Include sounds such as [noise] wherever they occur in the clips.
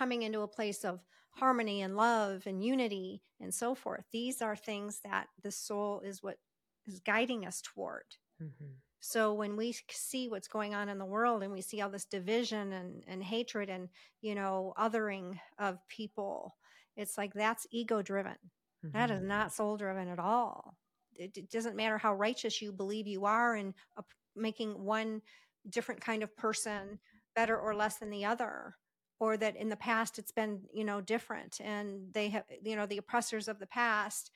coming into a place of harmony and love and unity and so forth. These are things that the soul is what is guiding us toward. Mm-hmm. So when we see what's going on in the world and we see all this division and, and hatred and, you know, othering of people, it's like that's ego driven. Mm-hmm. That is mm-hmm. not soul driven at all. It, it, doesn't matter how righteous you believe you are in uh, making one different kind of person better or less than the other or that in the past it's been you know different and they have you know the oppressors of the past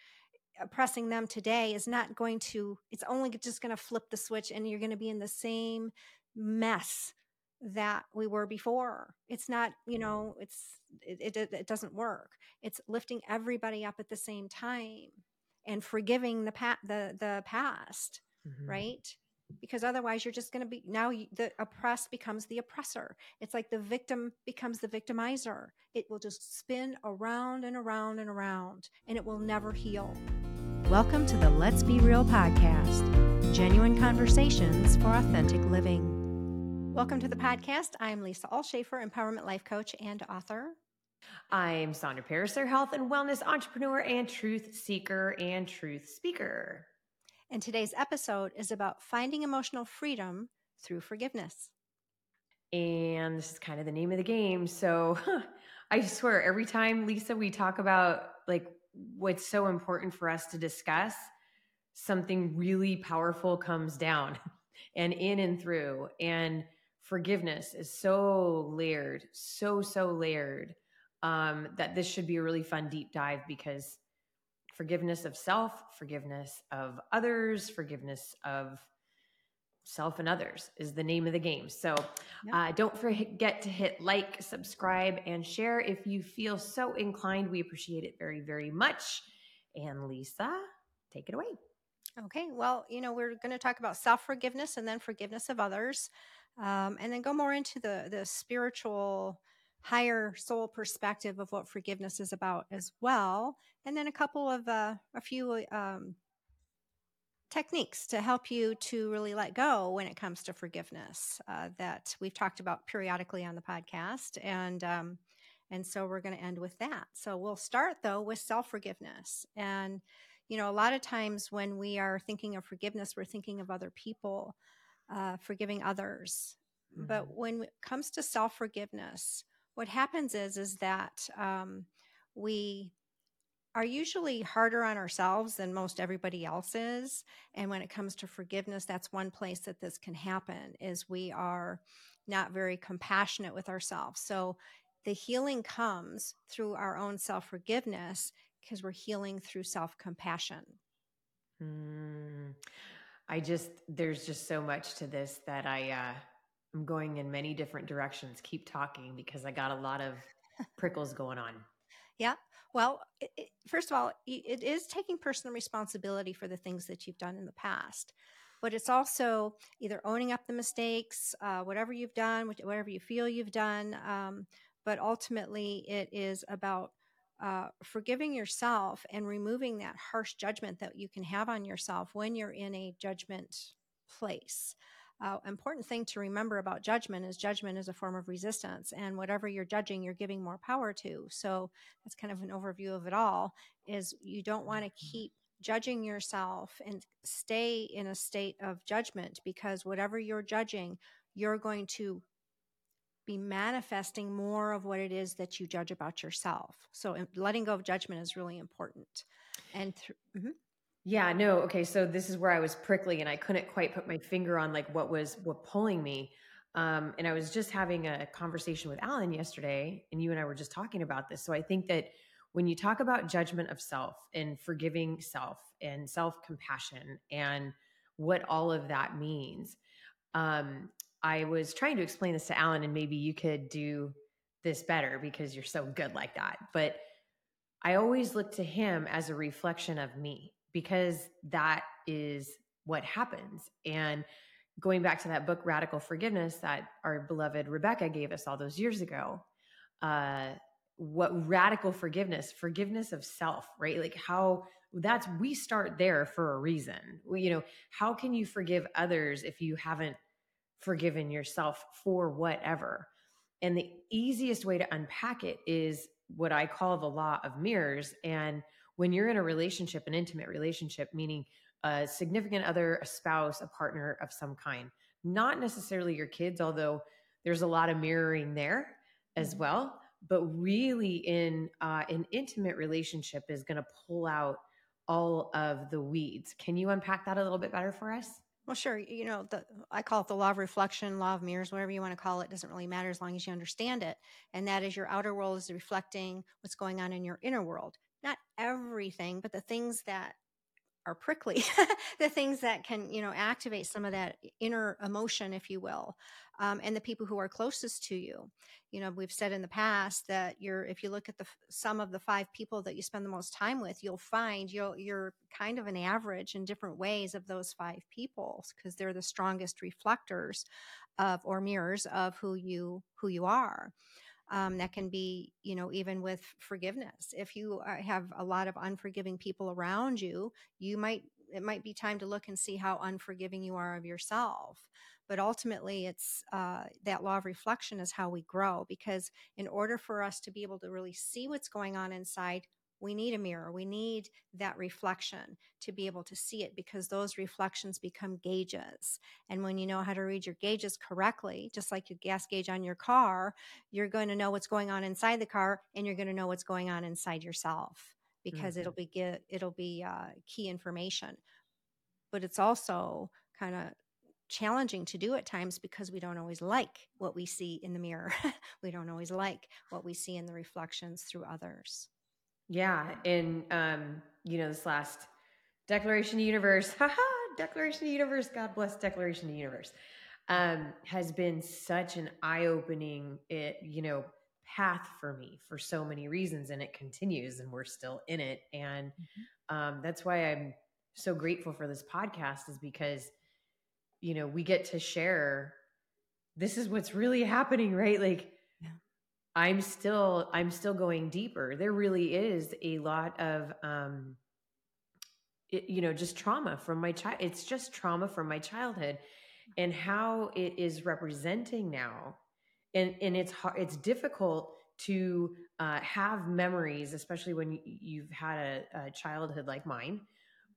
oppressing them today is not going to it's only just going to flip the switch and you're going to be in the same mess that we were before. It's not you know it's it, it, it doesn't work. It's lifting everybody up at the same time and forgiving the pa- the the past mm-hmm. right because otherwise you're just going to be now the oppressed becomes the oppressor. It's like the victim becomes the victimizer. It will just spin around and around and around and it will never heal. Welcome to the let's be real podcast genuine conversations for authentic living. Welcome to the podcast. I'm lisa allshafer empowerment life coach and author. I'm sandra pariser health and wellness entrepreneur and truth seeker and truth speaker and today's episode is about finding emotional freedom through forgiveness. And this is kind of the name of the game. So [laughs] I swear, every time, Lisa, we talk about like what's so important for us to discuss, something really powerful comes down [laughs] and in and through. And forgiveness is so layered, so, so layered um, that this should be a really fun deep dive because forgiveness of self, forgiveness of others, forgiveness of self and others is the name of the game. So uh, don't forget to hit like, subscribe, and share if you feel so inclined. We appreciate it very, very much. And Lisa, take it away. Okay. Well, you know, we're going to talk about self forgiveness and then forgiveness of others, um, and then go more into the the spiritual higher soul perspective of what forgiveness is about as well. And then a couple of, uh, a few um, techniques to help you to really let go when it comes to forgiveness uh, that we've talked about periodically on the podcast. And, um, and so we're going to end with that. So we'll start though with self forgiveness. And, you know, a lot of times when we are thinking of forgiveness, we're thinking of other people, uh, forgiving others. Mm-hmm. But when it comes to self forgiveness, what happens is is that um, we are usually harder on ourselves than most everybody else is. And when it comes to forgiveness that's one place that this can happen is we are not very compassionate with ourselves. So the healing comes through our own self-forgiveness because we're healing through self-compassion. Mm, i just there's just so much to this that i uh I'm going in many different directions. Keep talking because I got a lot of [laughs] prickles going on. Yeah. Well, it, it, first of all, it is taking personal responsibility for the things that you've done in the past, but it's also either owning up the mistakes, uh, whatever you've done, whatever you feel you've done. Um, but ultimately, it is about uh, forgiving yourself and removing that harsh judgment that you can have on yourself when you're in a judgment place uh, important thing to remember about judgment is judgment is a form of resistance and whatever you're judging you're giving more power to so that's kind of an overview of it all is you don't want to mm-hmm. keep judging yourself and stay in a state of judgment because whatever you're judging you're going to be manifesting more of what it is that you judge about yourself so letting go of judgment is really important and th- mm-hmm. Yeah, no. Okay, so this is where I was prickly and I couldn't quite put my finger on like what was what pulling me. Um, and I was just having a conversation with Alan yesterday, and you and I were just talking about this. So I think that when you talk about judgment of self and forgiving self and self compassion and what all of that means, um, I was trying to explain this to Alan, and maybe you could do this better because you're so good like that. But I always look to him as a reflection of me because that is what happens. And going back to that book, Radical Forgiveness, that our beloved Rebecca gave us all those years ago, uh, what radical forgiveness, forgiveness of self, right? Like how that's, we start there for a reason. We, you know, how can you forgive others if you haven't forgiven yourself for whatever? And the easiest way to unpack it is what I call the law of mirrors. And when you're in a relationship, an intimate relationship, meaning a significant other, a spouse, a partner of some kind, not necessarily your kids, although there's a lot of mirroring there as mm-hmm. well. But really, in uh, an intimate relationship, is going to pull out all of the weeds. Can you unpack that a little bit better for us? Well, sure. You know, the I call it the law of reflection, law of mirrors, whatever you want to call it, doesn't really matter as long as you understand it. And that is your outer world is reflecting what's going on in your inner world. Not everything, but the things that are prickly, [laughs] the things that can, you know, activate some of that inner emotion, if you will, um, and the people who are closest to you. You know, we've said in the past that you're, if you look at the some of the five people that you spend the most time with, you'll find you'll you're kind of an average in different ways of those five people because they're the strongest reflectors of or mirrors of who you who you are um, that can be you know even with forgiveness. If you have a lot of unforgiving people around you you might it might be time to look and see how unforgiving you are of yourself. But ultimately it's uh, that law of reflection is how we grow because in order for us to be able to really see what's going on inside we need a mirror. We need that reflection to be able to see it because those reflections become gauges. And when you know how to read your gauges correctly, just like your gas gauge on your car, you're going to know what's going on inside the car and you're going to know what's going on inside yourself because mm-hmm. it'll be get, it'll be uh, key information. But it's also kind of challenging to do at times because we don't always like what we see in the mirror. [laughs] we don't always like what we see in the reflections through others. Yeah. And, um, you know, this last Declaration of Universe, [laughs] haha, Declaration of Universe, God bless Declaration of Universe, um, has been such an eye opening, it, you know, path for me for so many reasons. And it continues and we're still in it. And mm-hmm. um, that's why I'm so grateful for this podcast is because, you know, we get to share this is what's really happening, right? Like, I'm still I'm still going deeper. There really is a lot of um it, you know just trauma from my child. It's just trauma from my childhood and how it is representing now. And and it's hard, it's difficult to uh, have memories, especially when you've had a, a childhood like mine,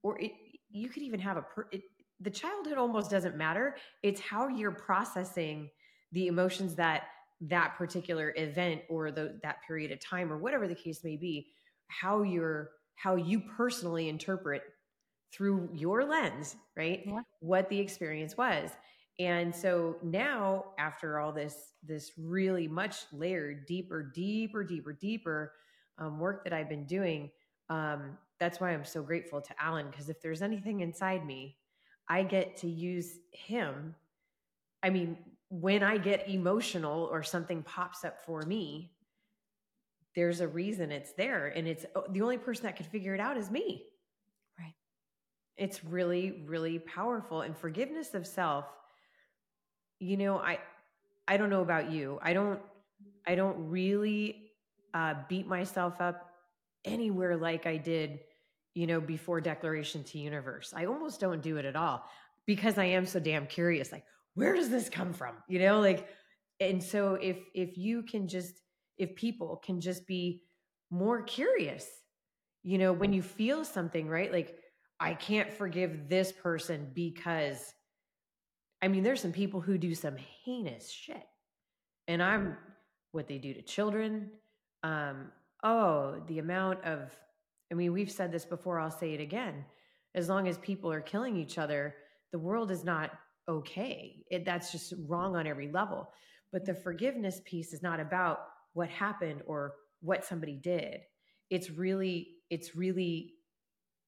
or it, you could even have a per, it, the childhood almost doesn't matter. It's how you're processing the emotions that that particular event or the, that period of time or whatever the case may be how you're how you personally interpret through your lens right yeah. what the experience was and so now after all this this really much layered deeper deeper deeper deeper um, work that i've been doing um, that's why i'm so grateful to alan because if there's anything inside me i get to use him i mean when I get emotional or something pops up for me, there's a reason it's there. And it's oh, the only person that can figure it out is me. Right. It's really, really powerful. And forgiveness of self, you know, I, I don't know about you. I don't, I don't really uh, beat myself up anywhere like I did, you know, before declaration to universe. I almost don't do it at all because I am so damn curious. Like, where does this come from? You know like and so if if you can just if people can just be more curious you know when you feel something right? Like i can't forgive this person because i mean there's some people who do some heinous shit. And i'm what they do to children um oh the amount of i mean we've said this before i'll say it again. As long as people are killing each other the world is not okay. It, that's just wrong on every level. But the forgiveness piece is not about what happened or what somebody did. It's really, it's really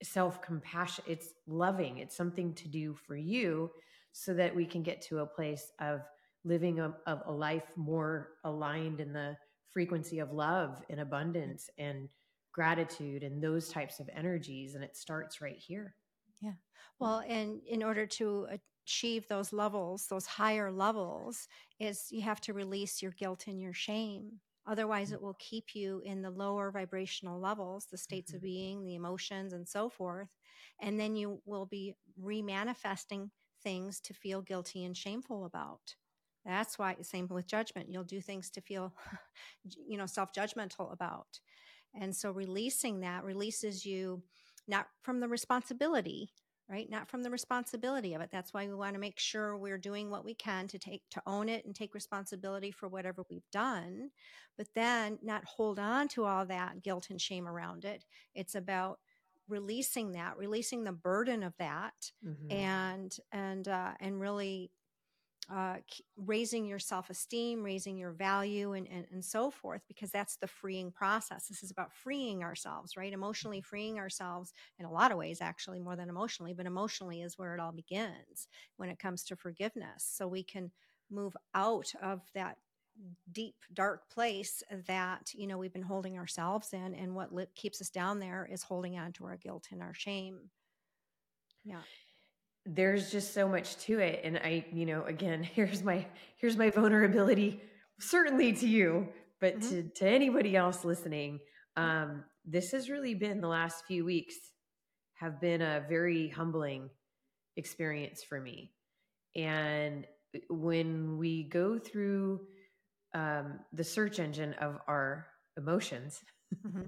self compassion. It's loving. It's something to do for you so that we can get to a place of living a, of a life more aligned in the frequency of love and abundance and gratitude and those types of energies. And it starts right here. Yeah. Well, and in order to uh, achieve those levels, those higher levels, is you have to release your guilt and your shame. Otherwise, it will keep you in the lower vibrational levels, the states mm-hmm. of being, the emotions, and so forth. And then you will be remanifesting things to feel guilty and shameful about. That's why, same with judgment. You'll do things to feel, [laughs] you know, self judgmental about. And so releasing that releases you not from the responsibility, right? Not from the responsibility of it. That's why we want to make sure we're doing what we can to take, to own it and take responsibility for whatever we've done, but then not hold on to all that guilt and shame around it. It's about releasing that, releasing the burden of that mm-hmm. and, and, uh, and really uh, raising your self esteem, raising your value, and, and, and so forth, because that's the freeing process. This is about freeing ourselves, right? Emotionally freeing ourselves in a lot of ways, actually, more than emotionally, but emotionally is where it all begins when it comes to forgiveness. So we can move out of that deep dark place that you know we've been holding ourselves in and what li- keeps us down there is holding on to our guilt and our shame yeah there's just so much to it and i you know again [laughs] here's my here's my vulnerability certainly to you but mm-hmm. to to anybody else listening um this has really been the last few weeks have been a very humbling experience for me and when we go through um the search engine of our emotions mm-hmm.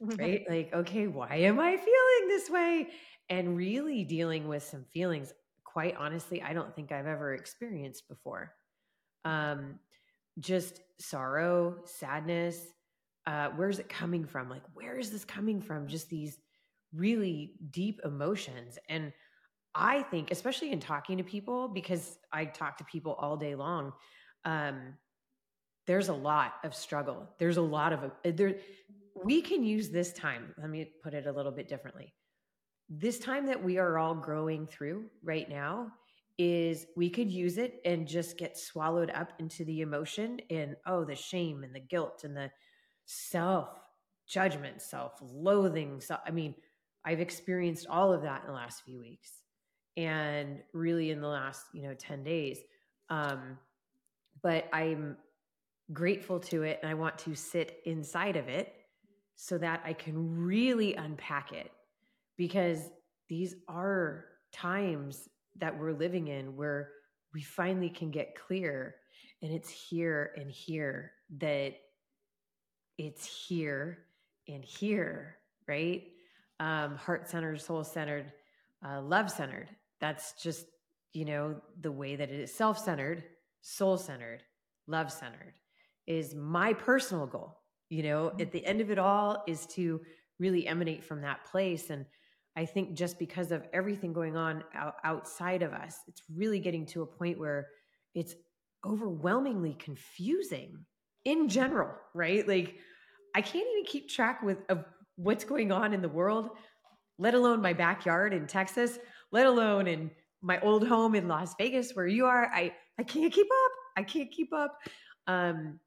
[laughs] right like okay why am i feeling this way and really dealing with some feelings quite honestly i don't think i've ever experienced before. Um just sorrow sadness uh where's it coming from? Like where is this coming from? Just these really deep emotions. And i think especially in talking to people because i talk to people all day long um there's a lot of struggle. There's a lot of there we can use this time let me put it a little bit differently this time that we are all growing through right now is we could use it and just get swallowed up into the emotion and oh the shame and the guilt and the self judgment self loathing so i mean i've experienced all of that in the last few weeks and really in the last you know 10 days. Um but i'm grateful to it and i want to sit inside of it so that i can really unpack it because these are times that we're living in where we finally can get clear and it's here and here that it's here and here right? Um, heart centered soul centered uh, love centered. That's just you know the way that it is. Self centered soul centered love centered is my personal goal. You know at the end of it all is to really emanate from that place and I think just because of everything going on out, outside of us, it's really getting to a point where it's overwhelmingly confusing in general, right? Like I can't even keep track with of what's going on in the world, let alone my backyard in Texas, let alone in my old home in Las Vegas where you are. I I can't keep up. I can't keep up. Um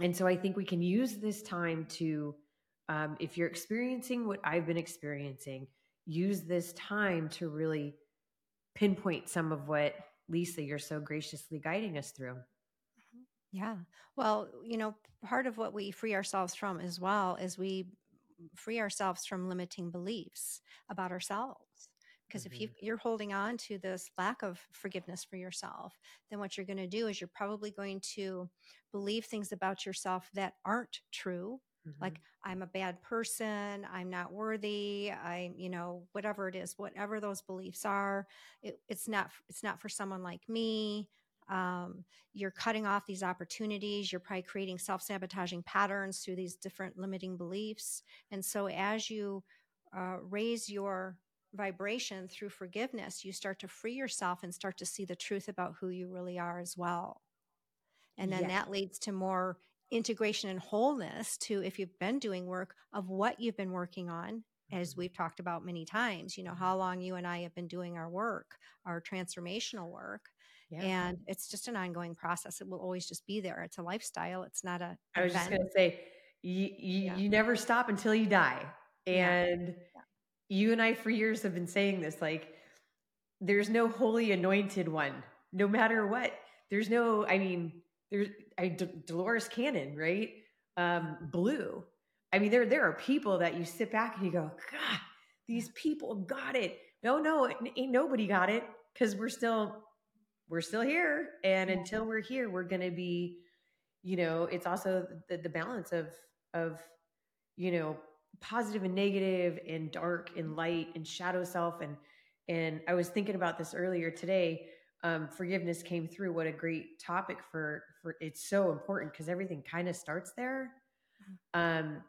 and so I think we can use this time to um, if you're experiencing what I've been experiencing, use this time to really pinpoint some of what Lisa, you're so graciously guiding us through. Mm-hmm. Yeah. Well, you know, part of what we free ourselves from as well is we free ourselves from limiting beliefs about ourselves. Because mm-hmm. if you, mm-hmm. you're holding on to this lack of forgiveness for yourself, then what you're going to do is you're probably going to believe things about yourself that aren't true Mm-hmm. Like I'm a bad person, I'm not worthy, I'm, you know, whatever it is, whatever those beliefs are, it, it's not it's not for someone like me. Um, you're cutting off these opportunities. You're probably creating self sabotaging patterns through these different limiting beliefs. And so, as you uh, raise your vibration through forgiveness, you start to free yourself and start to see the truth about who you really are as well. And then that leads to more integration and wholeness to if you've been doing work of what you've been working on as mm-hmm. we've talked about many times you know how long you and i have been doing our work our transformational work yeah. and it's just an ongoing process it will always just be there it's a lifestyle it's not a i was event. just going to say you you, yeah. you, never stop until you die and yeah. you and i for years have been saying this like there's no holy anointed one no matter what there's no i mean there's I, D- Dolores Cannon, right? Um, Blue. I mean, there there are people that you sit back and you go, God, these people got it. No, no, ain't nobody got it because we're still we're still here. And until we're here, we're going to be, you know, it's also the, the balance of, of, you know, positive and negative and dark and light and shadow self. And, and I was thinking about this earlier today. Um, forgiveness came through. What a great topic for, for it's so important because everything kind of starts there. Mm-hmm. Um,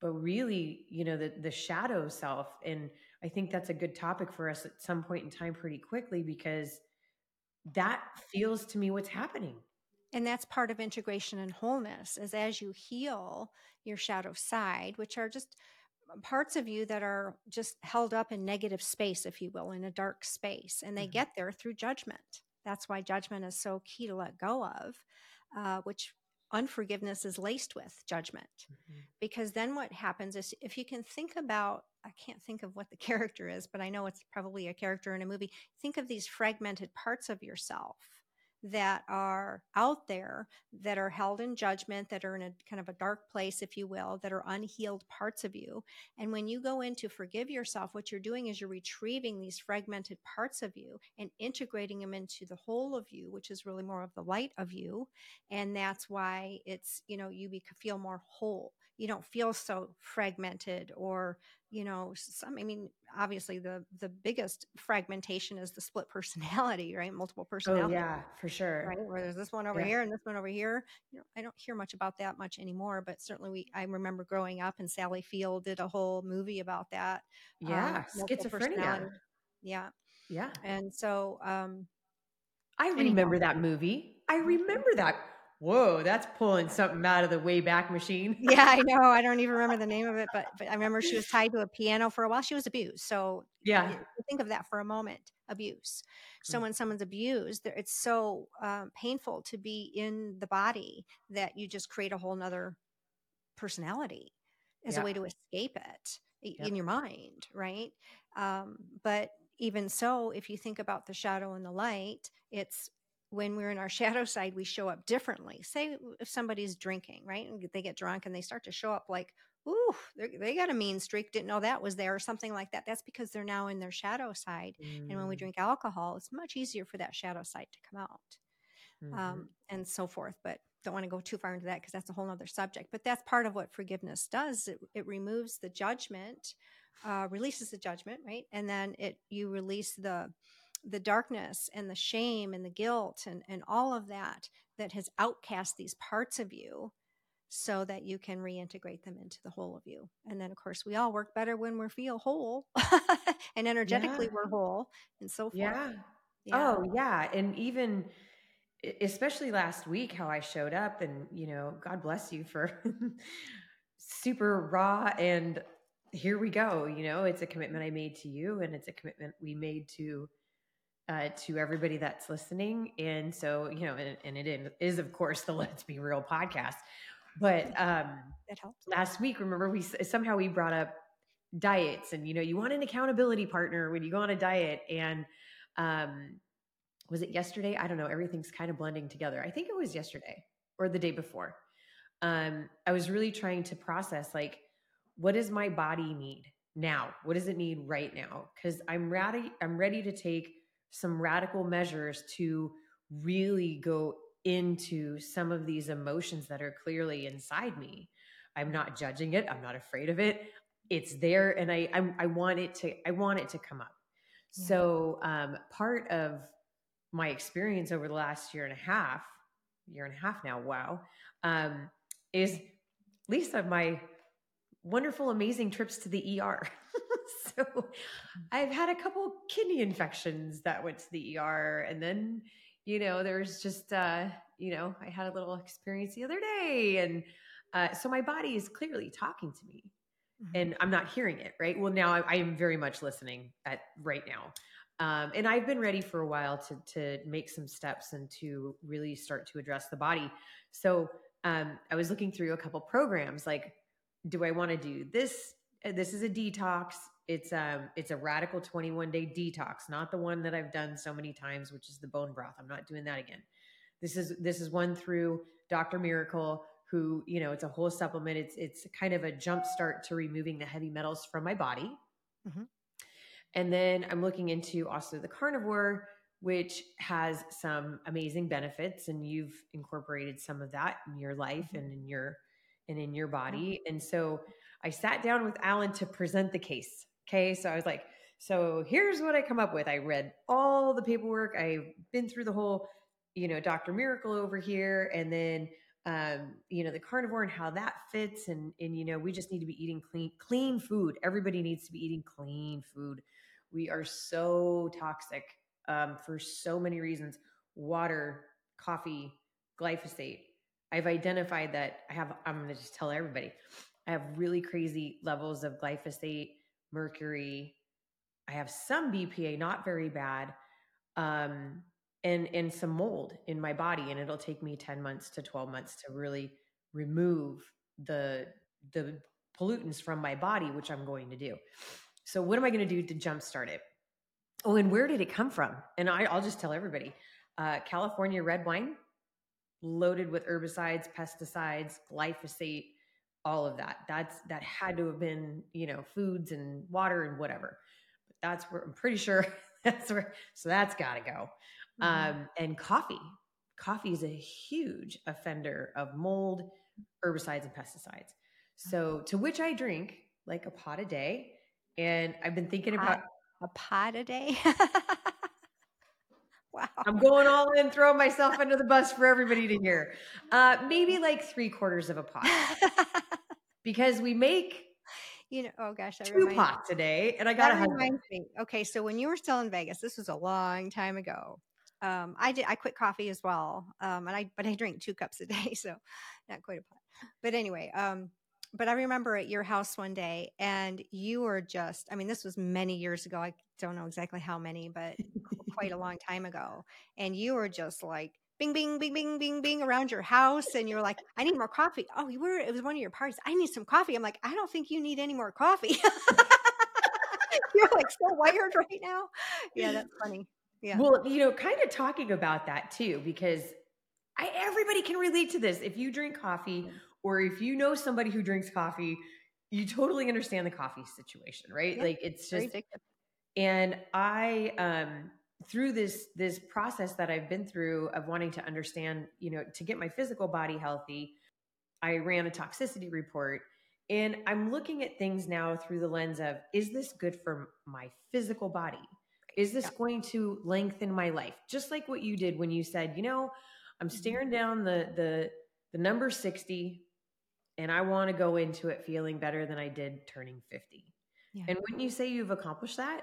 but really, you know, the, the shadow self. And I think that's a good topic for us at some point in time pretty quickly because that feels to me what's happening and that's part of integration and wholeness is as you heal your shadow side which are just parts of you that are just held up in negative space if you will in a dark space and they mm-hmm. get there through judgment that's why judgment is so key to let go of uh, which unforgiveness is laced with judgment mm-hmm. because then what happens is if you can think about i can't think of what the [laughs] character is but i know it's probably a character in a movie think of these fragmented parts of yourself that are out there that are held in judgment, that are in a kind of a dark place, if you will, that are unhealed parts of you. And when you go in to forgive yourself, what you're doing is you're retrieving these fragmented parts of you and integrating them into the whole of you, which is really more of the light of you. And that's why it's, you know, you feel more whole. You don't feel so fragmented or you know some i mean obviously the the biggest fragmentation is the split [laughs] personality right? Multiple personality oh, yeah for sure. right? Where there's this one over yeah. here and this one over here you know i don't hear much about that much anymore but certainly we i remember growing up and sally field did a whole movie about that yeah um, schizophrenia. yeah. Yeah. And so um i remember anyhow. that movie. I mm-hmm. remember that whoa, that's pulling something out of the way back machine. [laughs] yeah, I know. I don't even remember the name of it, but, but I remember she was tied to a piano for a while. She was abused. So yeah, think of that for a moment. Abuse. So mm. when someone's abused, it's so um, painful to be in the body that you just create a whole nother personality as yeah. a way to escape it yep. in your mind, right? Um, but even so, if you think about the shadow and the light, it's when we're in our shadow side, we show up differently. Say if somebody's drinking, right? And they get drunk and they start to show up like, ooh, they got a mean streak, didn't know that was there, or something like that. That's because they're now in their shadow side. Mm. And when we mm. drink alcohol, it's much easier for that shadow side to come out mm-hmm. um, and so forth. But don't want to go too far into that because that's a whole other subject. But that's part of what forgiveness does. It, it removes the judgment, uh, releases the judgment, right? And then it you release the the darkness and the shame and the guilt and, and all of that that has outcast these parts of you so that you can reintegrate them into the whole of you. And then, of course, we all work better when we feel whole [laughs] and energetically yeah. we're whole and so forth. Yeah. yeah. Oh, yeah. And even, especially last week, how I showed up and, you know, God bless you for [laughs] super raw and here we go. You know, it's a commitment I made to you and it's a commitment we made to uh, to everybody that's listening. And so, you know, and, and it is, of course, the [laughs] Let's Be Real podcast. But [laughs] um, that helps. Last week, remember, we somehow we brought up diets, and you know, you want an accountability partner when you go on a diet. And um, was it yesterday? I don't know. Everything's kind of blending together. I think it was yesterday or the day before. Um, I was really trying to process like, what does my body need now? What does it need right now? Because I'm ready. I'm ready to take some radical measures to really go into some of these emotions that are clearly inside me. I'm not judging it. I'm not afraid of it. It's there, and I I, I want it to I want it to come up. Yeah. So um, part of my experience over the last year and a half, year and a half now, wow, um, is Lisa, my wonderful, amazing trips to the ER. [laughs] [laughs] so I've had a couple kidney infections that went to the ER. And then, you know, there's just, uh, you know, I had a little experience the other day. And uh, so my body is clearly talking to me mm-hmm. and I'm not hearing it. Right. Well, now I, I am very much listening at right now. Um, and I've been ready for a while to, to make some steps and to really start to address the body. So um, I was looking through a couple programs like, do I want to do this? This is a detox it's um it's a radical 21 day detox not the one that i've done so many times which is the bone broth i'm not doing that again this is this is one through dr miracle who you know it's a whole supplement it's it's kind of a jump start to removing the heavy metals from my body mm-hmm. and then i'm looking into also the carnivore which has some amazing benefits and you've incorporated some of that in your life mm-hmm. and in your and in your body. And so I sat down with Alan to present the case. Okay. So I was like, so here's what I come up with. I read all the paperwork. I've been through the whole, you know, Dr. Miracle over here. And then um, you know, the carnivore and how that fits. And, and, you know, we just need to be eating clean, clean food. Everybody needs to be eating clean food. We are so toxic um, for so many reasons water, coffee, glyphosate. I've identified that I have, I'm going to just tell everybody, I have really crazy levels of glyphosate, mercury. I have some BPA, not very bad. Um, and and some mold in my body and it'll take me 10 months to 12 months to really remove the the pollutants from my body which i'm going to do so what am i going to do to jumpstart it oh and where did it come from and I, i'll just tell everybody uh, california red wine loaded with herbicides pesticides glyphosate all of that that's that had to have been you know foods and water and whatever but that's where i'm pretty sure [laughs] that's where so that's got to go mm-hmm. um, and coffee. Coffee is a huge offender of mold, herbicides, and pesticides. So, to which I drink like a pot a day. And I've been thinking about a pot a day. [laughs] wow. I'm going all in, throwing myself under the bus for everybody to hear. Uh, maybe like three quarters of a pot. [laughs] because we make you know, oh gosh, I two pots a day, and I got a husband. Okay, so when you were still in Vegas, this was a long time ago um, I did. I quit coffee as well, um, and I but I drink two cups a day, [laughs] so not quite a pot. But anyway, um, but I remember at your house one day, and you were just. I mean, this was many years ago. I don't know exactly how many, but quite a [laughs] long time ago. And you were just like bing, bing, bing, bing, bing, bing around your house, and you were like, "I need more coffee." Oh, you were. It was one of your parties. I need some coffee. I'm like, I don't think you need any more coffee. [laughs] You're like so wired right now. Yeah, that's funny. Yeah. Well, you know, kind of talking about that too, because I, everybody can relate to this. If you drink coffee mm. Or if you know somebody who drinks coffee, you totally understand the coffee situation, right? Yeah, like it's just, and I, um, through this this process that I've been through of wanting to understand, you know, to get my physical body healthy, I ran a toxicity report and I'm looking at things now through the lens of is this good for my physical body? Is this yeah. going to lengthen my life? Just like what you did when you said, you know, I'm mm-hmm. staring down the the the number 60 and I want to go into it feeling better than I did turning 50. Yeah. And wouldn't you say you've accomplished that?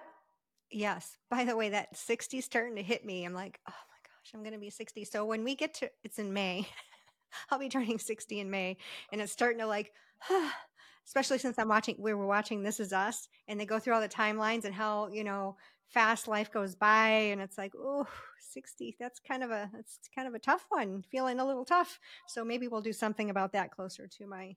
Yes. By the way, that 60 starting to hit me. I'm like, oh my gosh, I'm going to be 60. So when we get to, it's in May. [laughs] I'll be turning 60 in May, and it's starting to like, [sighs] especially since I'm watching. We were watching This Is Us, and they go through all the timelines and how you know fast life goes by and it's like oh 60 that's kind of a that's kind of a tough one feeling a little tough. So maybe we'll do something about that closer to my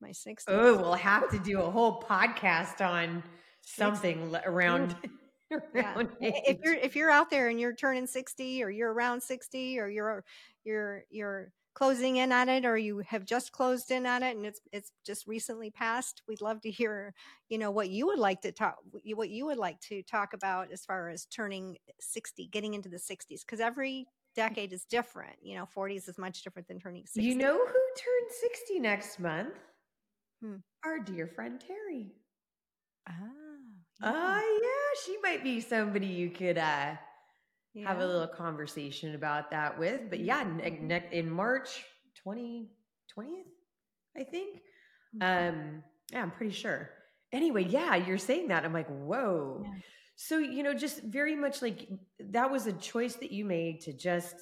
my 60s oh we'll have to do a whole podcast on something around [laughs] around yeah. if you're if you're out there and you're turning 60 or you're around 60 or you're you're you're closing in on it or you have just closed in on it and it's it's just recently passed we'd love to hear you know what you would like to talk what you would like to talk about as far as turning 60 getting into the 60s because every decade is different you know 40s is much different than turning 60 you know who turned 60 next month hmm. our dear friend terry ah yeah. uh yeah she might be somebody you could uh yeah. have a little conversation about that with. But yeah, ne- mm-hmm. ne- in March 20, 20th, I think. Mm-hmm. Um, yeah, I'm pretty sure. Anyway, yeah, you're saying that. I'm like, whoa. Yeah. So, you know, just very much like that was a choice that you made to just,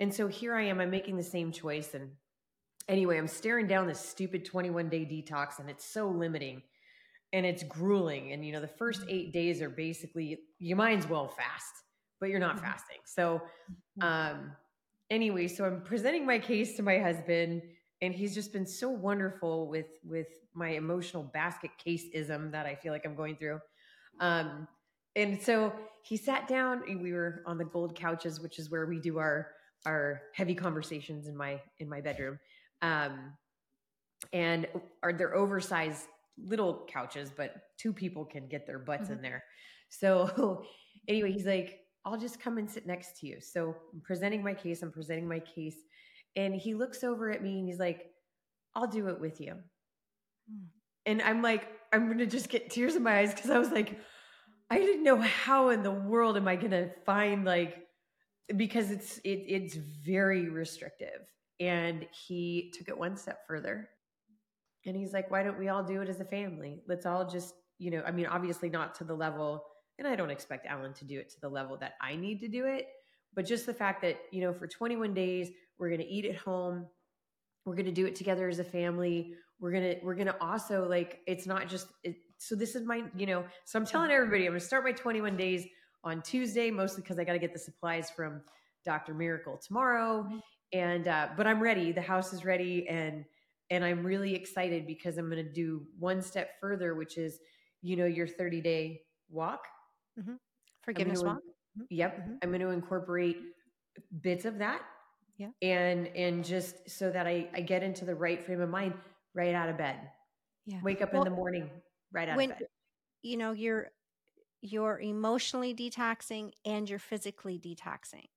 and so here I am, I'm making the same choice. And anyway, I'm staring down this stupid 21 day detox and it's so limiting and it's grueling. And, you know, the first mm-hmm. eight days are basically, you might as well fast but you're not mm-hmm. fasting. So, mm-hmm. um, anyway, so I'm presenting my case to my husband, and he's just been so wonderful with with my emotional basket case ism that I feel like I'm going through. Um, and so he sat down, and we were on the gold couches, which is where we do our our heavy conversations in my in my bedroom. Um, and are they're oversized little couches, but two people can get their butts mm-hmm. in there. So [laughs] anyway, he's like, I'll just come and sit next to you. So I'm presenting my case. I'm presenting my case. And he looks over at me and he's like, I'll do it with you. Mm. And I'm like, I'm going to just get tears in my eyes because I was like, I didn't know how in the world am I going to find like, because it's, it, it's very restrictive. And he took it one step further and he's like, why don't we all do it as a family? Let's all just, you know, I mean, obviously not to the level, and I don't expect Alan to do it to the level that I need to do it, but just the fact that, you know, for 21 days, we're going to eat at home. We're going to do it together as a family. We're going to, we're going to also like, it's not just, it, so this is my, you know, so I'm telling everybody, I'm going to start my 21 days on Tuesday, mostly because I got to get the supplies from Dr. Miracle tomorrow. Mm-hmm. And, uh, but I'm ready. The house is ready. And, and I'm really excited because I'm going to do one step further, which is, you know, your 30 day walk. Mm-hmm. Forgiveness walk. Mm-hmm. Yep. Mm-hmm. I'm going to incorporate bits of that. Yeah. And, and just so that I, I get into the right frame of mind right out of bed. Yeah. Wake up well, in the morning right out when, of bed. You know, you're, you're emotionally detoxing and you're physically detoxing.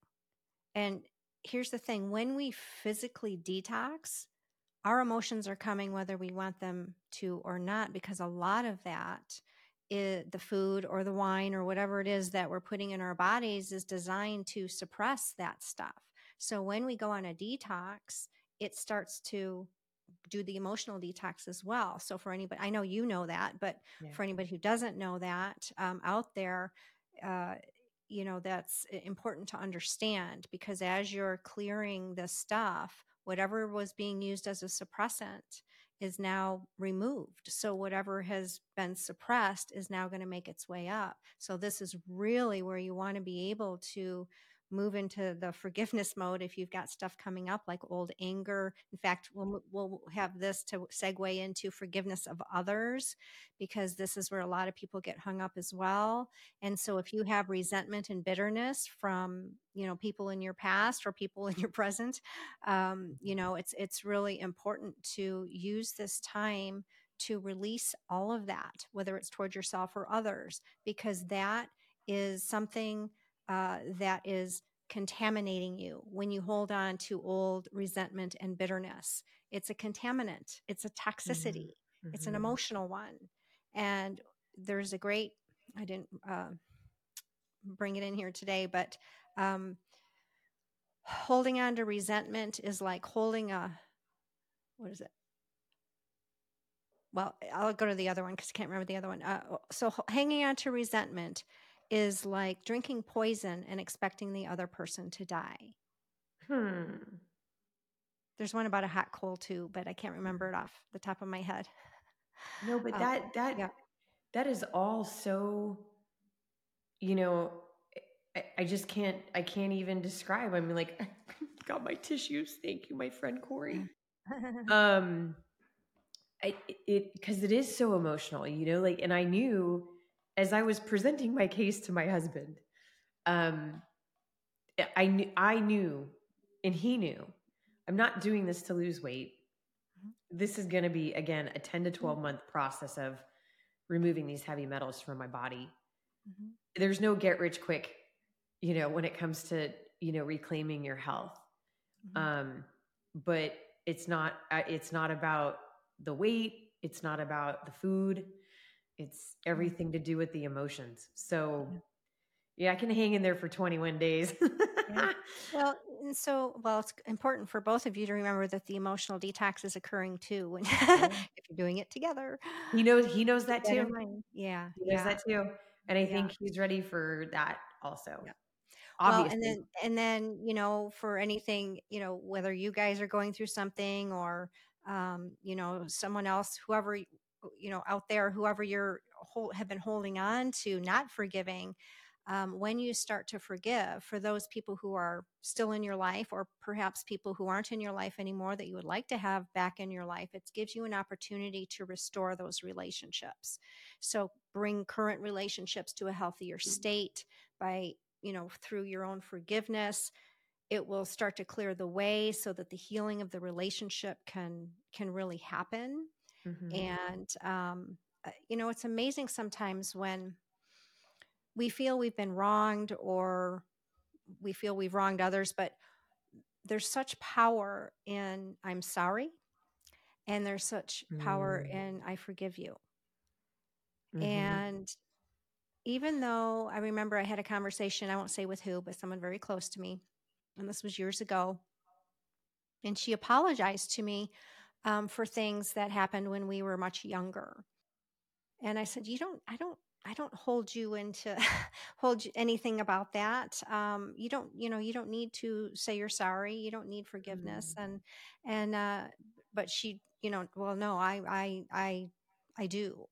And here's the thing when we physically detox, our emotions are coming whether we want them to or not, because a lot of that is the food or the wine or whatever it is that we're putting in our bodies is designed to suppress that stuff. So when we go on a detox, it starts to do the emotional detox as well. So for anybody, I know you know that, but yeah. for anybody who doesn't know that um, out there, uh, you know, that's important to understand because as you're clearing the stuff, whatever was being used as a suppressant is now removed. So whatever has been suppressed is now going to make its way up. So this is really where you want to be able to move into the forgiveness mode if you've got stuff coming up like old anger. In fact, we'll, we'll have this to segue into forgiveness of others because this is where a lot of people get hung up as well. And so if you have resentment and bitterness from, you know, people in your past or people in your present, um, you know, it's, it's really important to use this time to release all of that, whether it's towards yourself or others, because that is something uh, that is contaminating you when you hold on to old resentment and bitterness. It's a contaminant, it's a toxicity, mm-hmm. it's an mm-hmm. emotional one. And there's a great, I didn't uh, bring it in here today, but um, holding on to resentment is like holding a, what is it? Well, I'll go to the other one because I can't remember the other one. Uh, so, hanging on to resentment is like drinking poison and expecting the other person to die. Hmm. There's one about a hot coal too, but I can't remember it off the top of my head. No, but [laughs] um, that that yeah. that is all so you know, I, I, just can't I can't even describe. I mean like [laughs] got my tissues. Thank you, my friend Corey. [laughs] um I it because it is so emotional, you know, like and I knew as I was presenting my case to my husband, um, I knew, I knew, and he knew, I'm not doing this to lose weight. This is going to be again a 10 to 12 month process of removing these heavy metals from my body. Mm-hmm. There's no get rich quick, you know, when it comes to you know reclaiming your health. Mm-hmm. Um, but it's not. Uh, it's not about the weight. It's not about the food it's everything to do with the emotions. So yeah, I can hang in there for 21 days. yeah. [laughs] Well, and so well, it's important for both of you to remember that the emotional detox is occurring too when [laughs] if you're doing it together. He knows he knows that too. Yeah. He knows yeah. that too. And I think he's ready for that also. Yeah. Obviously. Well, and then and then, you know, for anything, you know, whether you guys are going through something or um, you know, someone else, whoever you know out there whoever you're hold, have been holding on to not forgiving um, when you start to forgive for those people who are still in your life or perhaps people who aren't in your life anymore that you would like to have back in your life it gives you an opportunity to restore those relationships. So bring current relationships to a healthier state by you know through your own forgiveness. It will start to clear the way so that the healing of the relationship can can really happen Mm-hmm. And, um, uh, you know, it's amazing sometimes when we feel we've been wronged or we feel we've wronged others, but there's such power in I'm sorry, and there's such power Mm. in I forgive you. Mhm. And even though I remember I had a conversation, I won't say with who, but someone very close to me, and this was years ago, and she apologized to me um, for things that happened when we were much younger. And I said, "You don't, I don't, I don't hold you into [laughs] hold you, anything about that. Um, you don't, you know, you don't need to say you're sorry. You don't need forgiveness." Mm. And and uh, but she, you know, well, no, I, I, I, I do.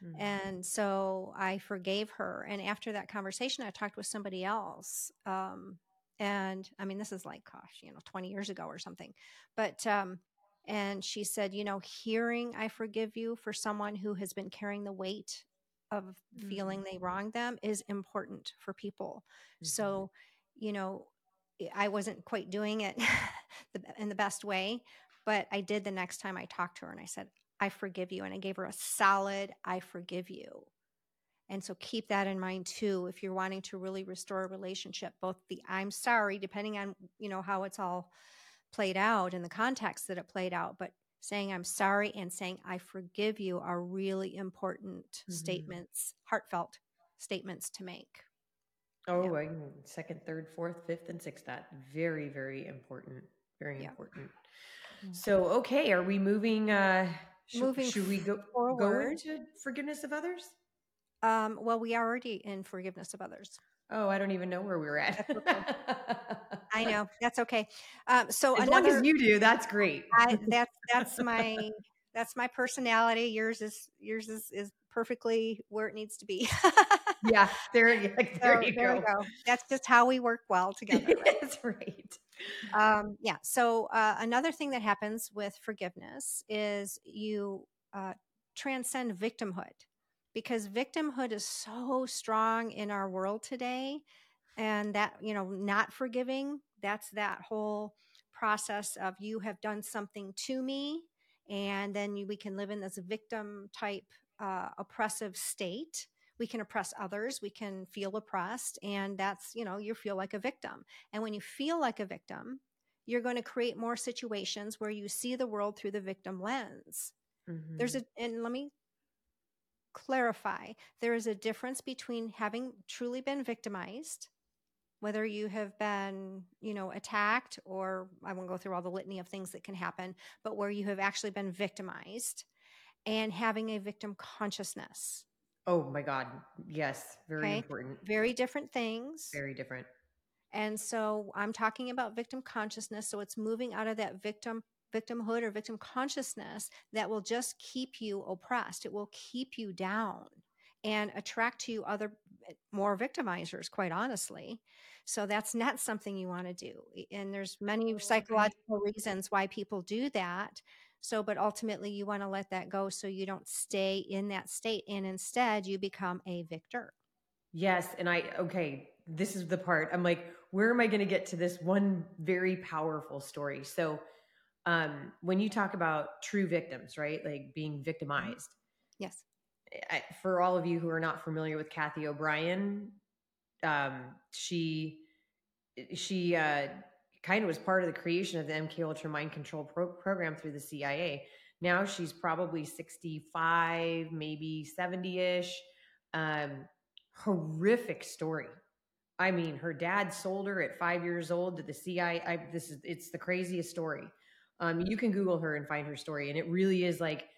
Mhm. And so I forgave her. And after that conversation, I talked with somebody else. Um, and I mean, this is like, gosh, you know, 20 years ago or something. But, um, and she said, you know, hearing I forgive you for someone who has been carrying the weight of feeling they wronged them is important for people. Mhm. So, you know, I wasn't quite doing it [laughs] in the best way, but I did the next time I talked to her and I said, I forgive you. And I gave her a solid, I forgive you. And so keep that in mind too if you're wanting to really restore a relationship, both the I'm sorry, depending on, you know, how it's all played out and the context that it played out, but saying I'm sorry and saying I forgive you are really important Mhm. statements, heartfelt statements to make. Oh, can second, third, fourth, fifth, and sixth. That very, very important. Very Yeah. important. Yeah. So, okay, are we moving? uh sh- Moving Should we go go forward. into forgiveness of others? Um, well, we are already in forgiveness of others. Oh, I don't even know where we were at. [laughs] [laughs] I know that's okay. Um, so as long as you do, that's great. I, [laughs] that's that's my that's my personality. Yours is yours is is perfectly where it needs to be. [laughs] yeah, there, [laughs] So there you there go. go. That's just how we work well together. Right? that's right. um, yeah. So uh, another thing that happens with forgiveness is you uh, transcend victimhood because victimhood is so strong in our world today, and that you know not forgiving. That's that whole process of you have done something to me, and then you, we can live in this victim type uh, oppressive state. We can oppress others. We can feel oppressed, and that's you know you feel like a victim. And when you feel like a victim, you're going to create more situations where you see the world through the victim lens. There's Mhm. a, and let me clarify there is a difference between having truly been victimized, whether you have been, you know, attacked or I won't go through all the litany of things that can happen, but where you have actually been victimized and having a victim consciousness. Oh my God. Yes, very Okay. important. Very different things. Very different. And so I'm talking about victim consciousness. So it's moving out of that victim victimhood or victim consciousness that will just keep you oppressed. It will keep you down and attract to you other Eh, more victimizers, quite honestly. So that's not something you want to do. Eh, and there's many oh, psychological reasons why people do that. So, but ultimately you want to let that go so you don't stay in that state and instead you become a victor. Yes. And I, okay, this is the part I'm like, where am I going to get to this one very powerful story? So, um, when you talk about true victims, right? Like being mm-hmm. victimized, Yes. I, for all of you who are not familiar with Cathy O'Brien, um, she, she, uh, kind of was part of the creation of the MK Ultra mind control pro- program through the CIA. Now she's probably 65, maybe 70 ish. Um, horrific story. I mean, her dad sold her at five years old to the CIA. I, this is it's the craziest story. Um, you can Google her and find her story, and it really is like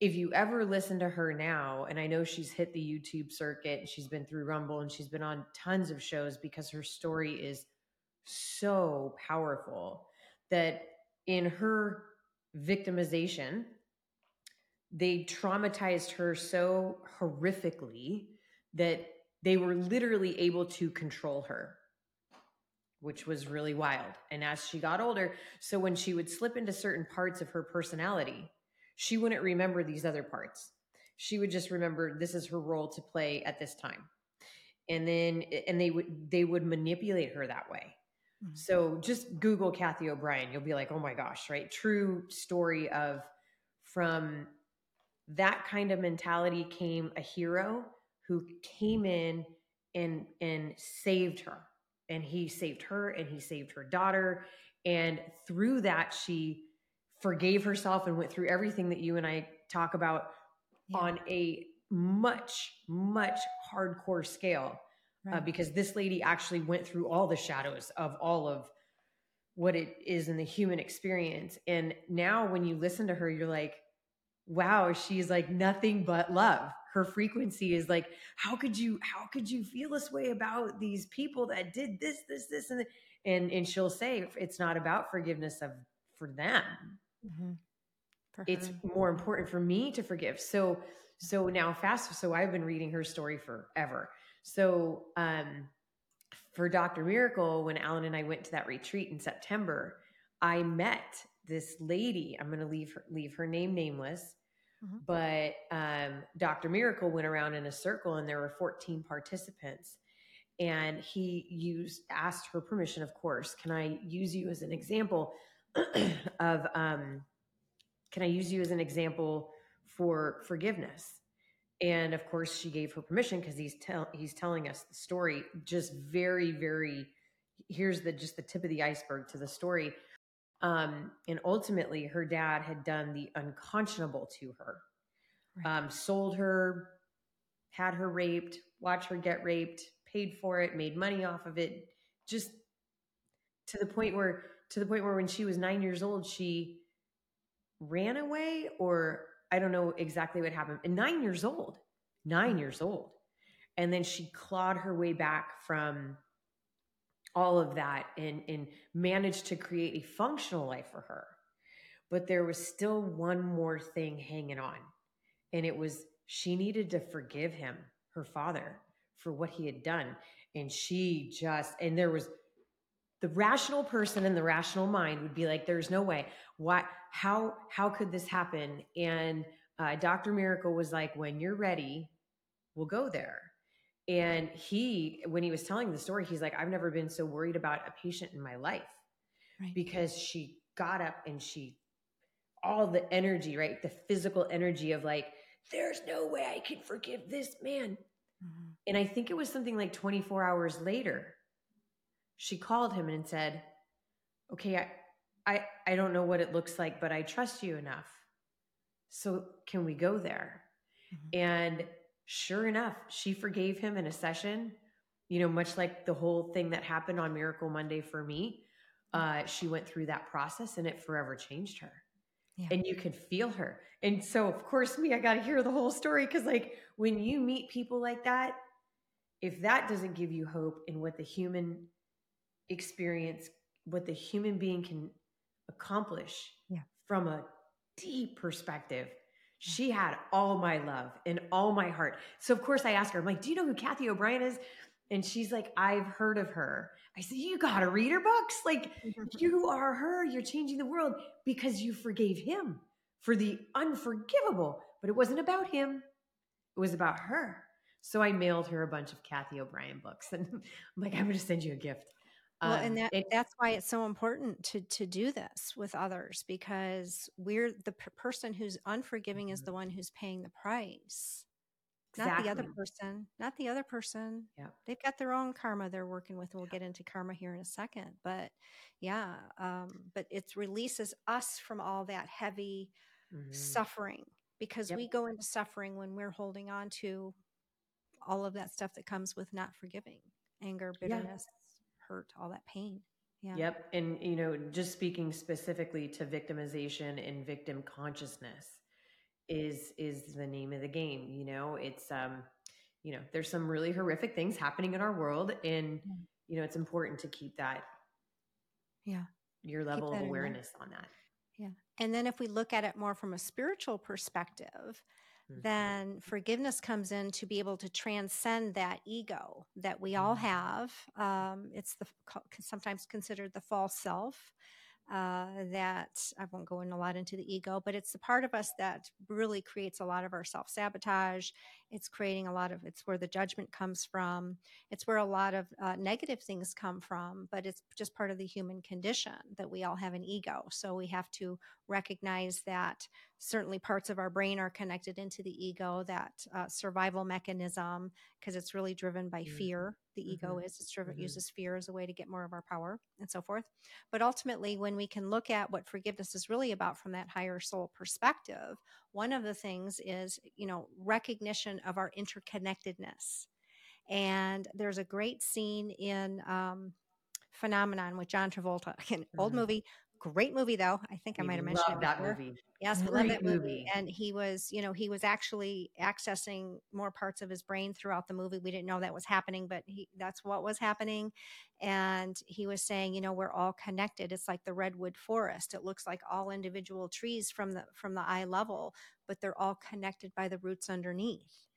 if you ever listen to her now, and I know she's hit the YouTube circuit, and she's been through Rumble, and she's been on tons of shows because her story is so powerful that in her victimization, they traumatized her so horrifically that they were literally able to control her, which was really wild. And as she got older, so when she would slip into certain parts of her personality, she wouldn't remember these other parts. She would just remember this is her role to play at this time. And then and they would they would manipulate her that way. Mhm. So just Google Cathy O'Brien. You'll be like, oh my gosh, right? True story of from that kind of mentality came a hero who came in and and saved her and he saved her and he saved her daughter and through that she forgave herself and went through everything that you and I talk about yeah. on a much much hardcore scale uh, right. uh, because this lady actually went through all the shadows of all of what it is in the human experience and now when you listen to her you're like wow she's like nothing but love her frequency is like how could you how could you feel this way about these people that did this this this and and and she'll say it's not about forgiveness of for them mm-hmm. it's more important for me to forgive so so now fast so i've been reading her story forever so um for dr miracle when alan and i went to that retreat in september i met this lady i'm going to leave her leave her name nameless Mm-hmm. But um, Dr. Miracle went around in a circle and there were 14 participants. And he used, asked her permission, of course, can I use you as an example [clears throat] of, um, can I use you as an example for forgiveness? And of course, she gave her permission because he's tell he's telling us the story. Just very, very. Here's the just the tip of the iceberg to the story. Um, and ultimately, her dad had done the unconscionable to her, right. um, sold her, had her raped, watched her get raped, paid for it, made money off of it, just to the point where to the point where when she was nine years old, she ran away, or I don't know exactly what happened. And nine years old, nine mm. years old, and then she clawed her way back from all of that and and managed to create a functional life for her but there was still one more thing hanging on and it was she needed to forgive him her father for what he had done and she just and there was the rational person in the rational mind would be like there's no way why how how could this happen and uh, dr miracle was like when you're ready we'll go there and he, when he was telling the story, he's like, I've never been so worried about a patient in my life right. because she got up and she, all the energy, right? The physical energy of like, there's no way I can forgive this man. Mm-hmm. And I think it was something like 24 hours later, she called him and said, okay, I, I, I don't know what it looks like, but I trust you enough. So can we go there? Mm-hmm. And sure enough, she forgave him in a session, you know, much like the whole thing that happened on Miracle Monday for me. Uh, she went through that process and it forever changed her. Yeah. And you could feel her. And so, of course, me, I got to hear the whole story because, like, when you meet people like that, if that doesn't give you hope in what the human experience, what the human being can accomplish yeah. from a deep perspective, she had all my love and all my heart. So of course I asked her, I'm like, do you know who Cathy O'Brien is? And she's like, I've heard of her. I said, you got to read her books. Like mm-hmm. you are her. You're changing the world because you forgave him for the unforgivable. But it wasn't about him. It was about her. So I mailed her a bunch of Cathy O'Brien books [laughs] and I'm like, I'm to send you a gift. Well, um, and that, it, that's why it's so important to to do this with others because we're the p- person who's unforgiving is mm-hmm. the one who's paying the price. Exactly. Not the other person, not the other person. Yeah. They've got their own karma they're working with. We'll get into karma here in a second. But yeah, um, but it releases us from all that heavy mm-hmm. suffering because yep. we go into suffering when we're holding on to all of that stuff that comes with not forgiving anger, bitterness, hurt, all that pain. Yeah. Yep. And, you know, just speaking specifically to victimization and victim consciousness is, is the name of the game. You know, it's, um, you know, there's some really horrific things happening in our world and, yeah. you know, it's important to keep that. Yeah. Your level of awareness on that. Yeah. And then if we look at it more from a spiritual perspective. Then forgiveness comes in to be able to transcend that ego that we all mm-hmm. have. Um, it's the sometimes considered the false self. Uh, that I won't go in a lot into the ego, but it's the part of us that really creates a lot of our self sabotage. It's creating a lot of, it's where the judgment comes from. It's where a lot of uh, negative things come from, but it's just part of the human condition that we all have an ego. So we have to recognize that certainly parts of our brain are connected into the ego that uh, survival mechanism because it's really driven by mm-hmm. fear the mm-hmm. ego is it's driven mm-hmm. uses fear as a way to get more of our power and so forth but ultimately when we can look at what forgiveness is really about from that higher soul perspective one of the things is you know recognition of our interconnectedness and there's a great scene in um, phenomenon with John Travolta. An mm-hmm. old movie, Great movie though. I think I might have mentioned it that movie. Yes, we love that movie. movie. And he was, you know, he was actually accessing more parts of his brain throughout the movie. We didn't know that was happening, but he that's what was happening. And he was saying, you know, we're all connected. It's like the redwood forest. It looks like all individual trees from the from the eye level, but they're all connected by the roots underneath.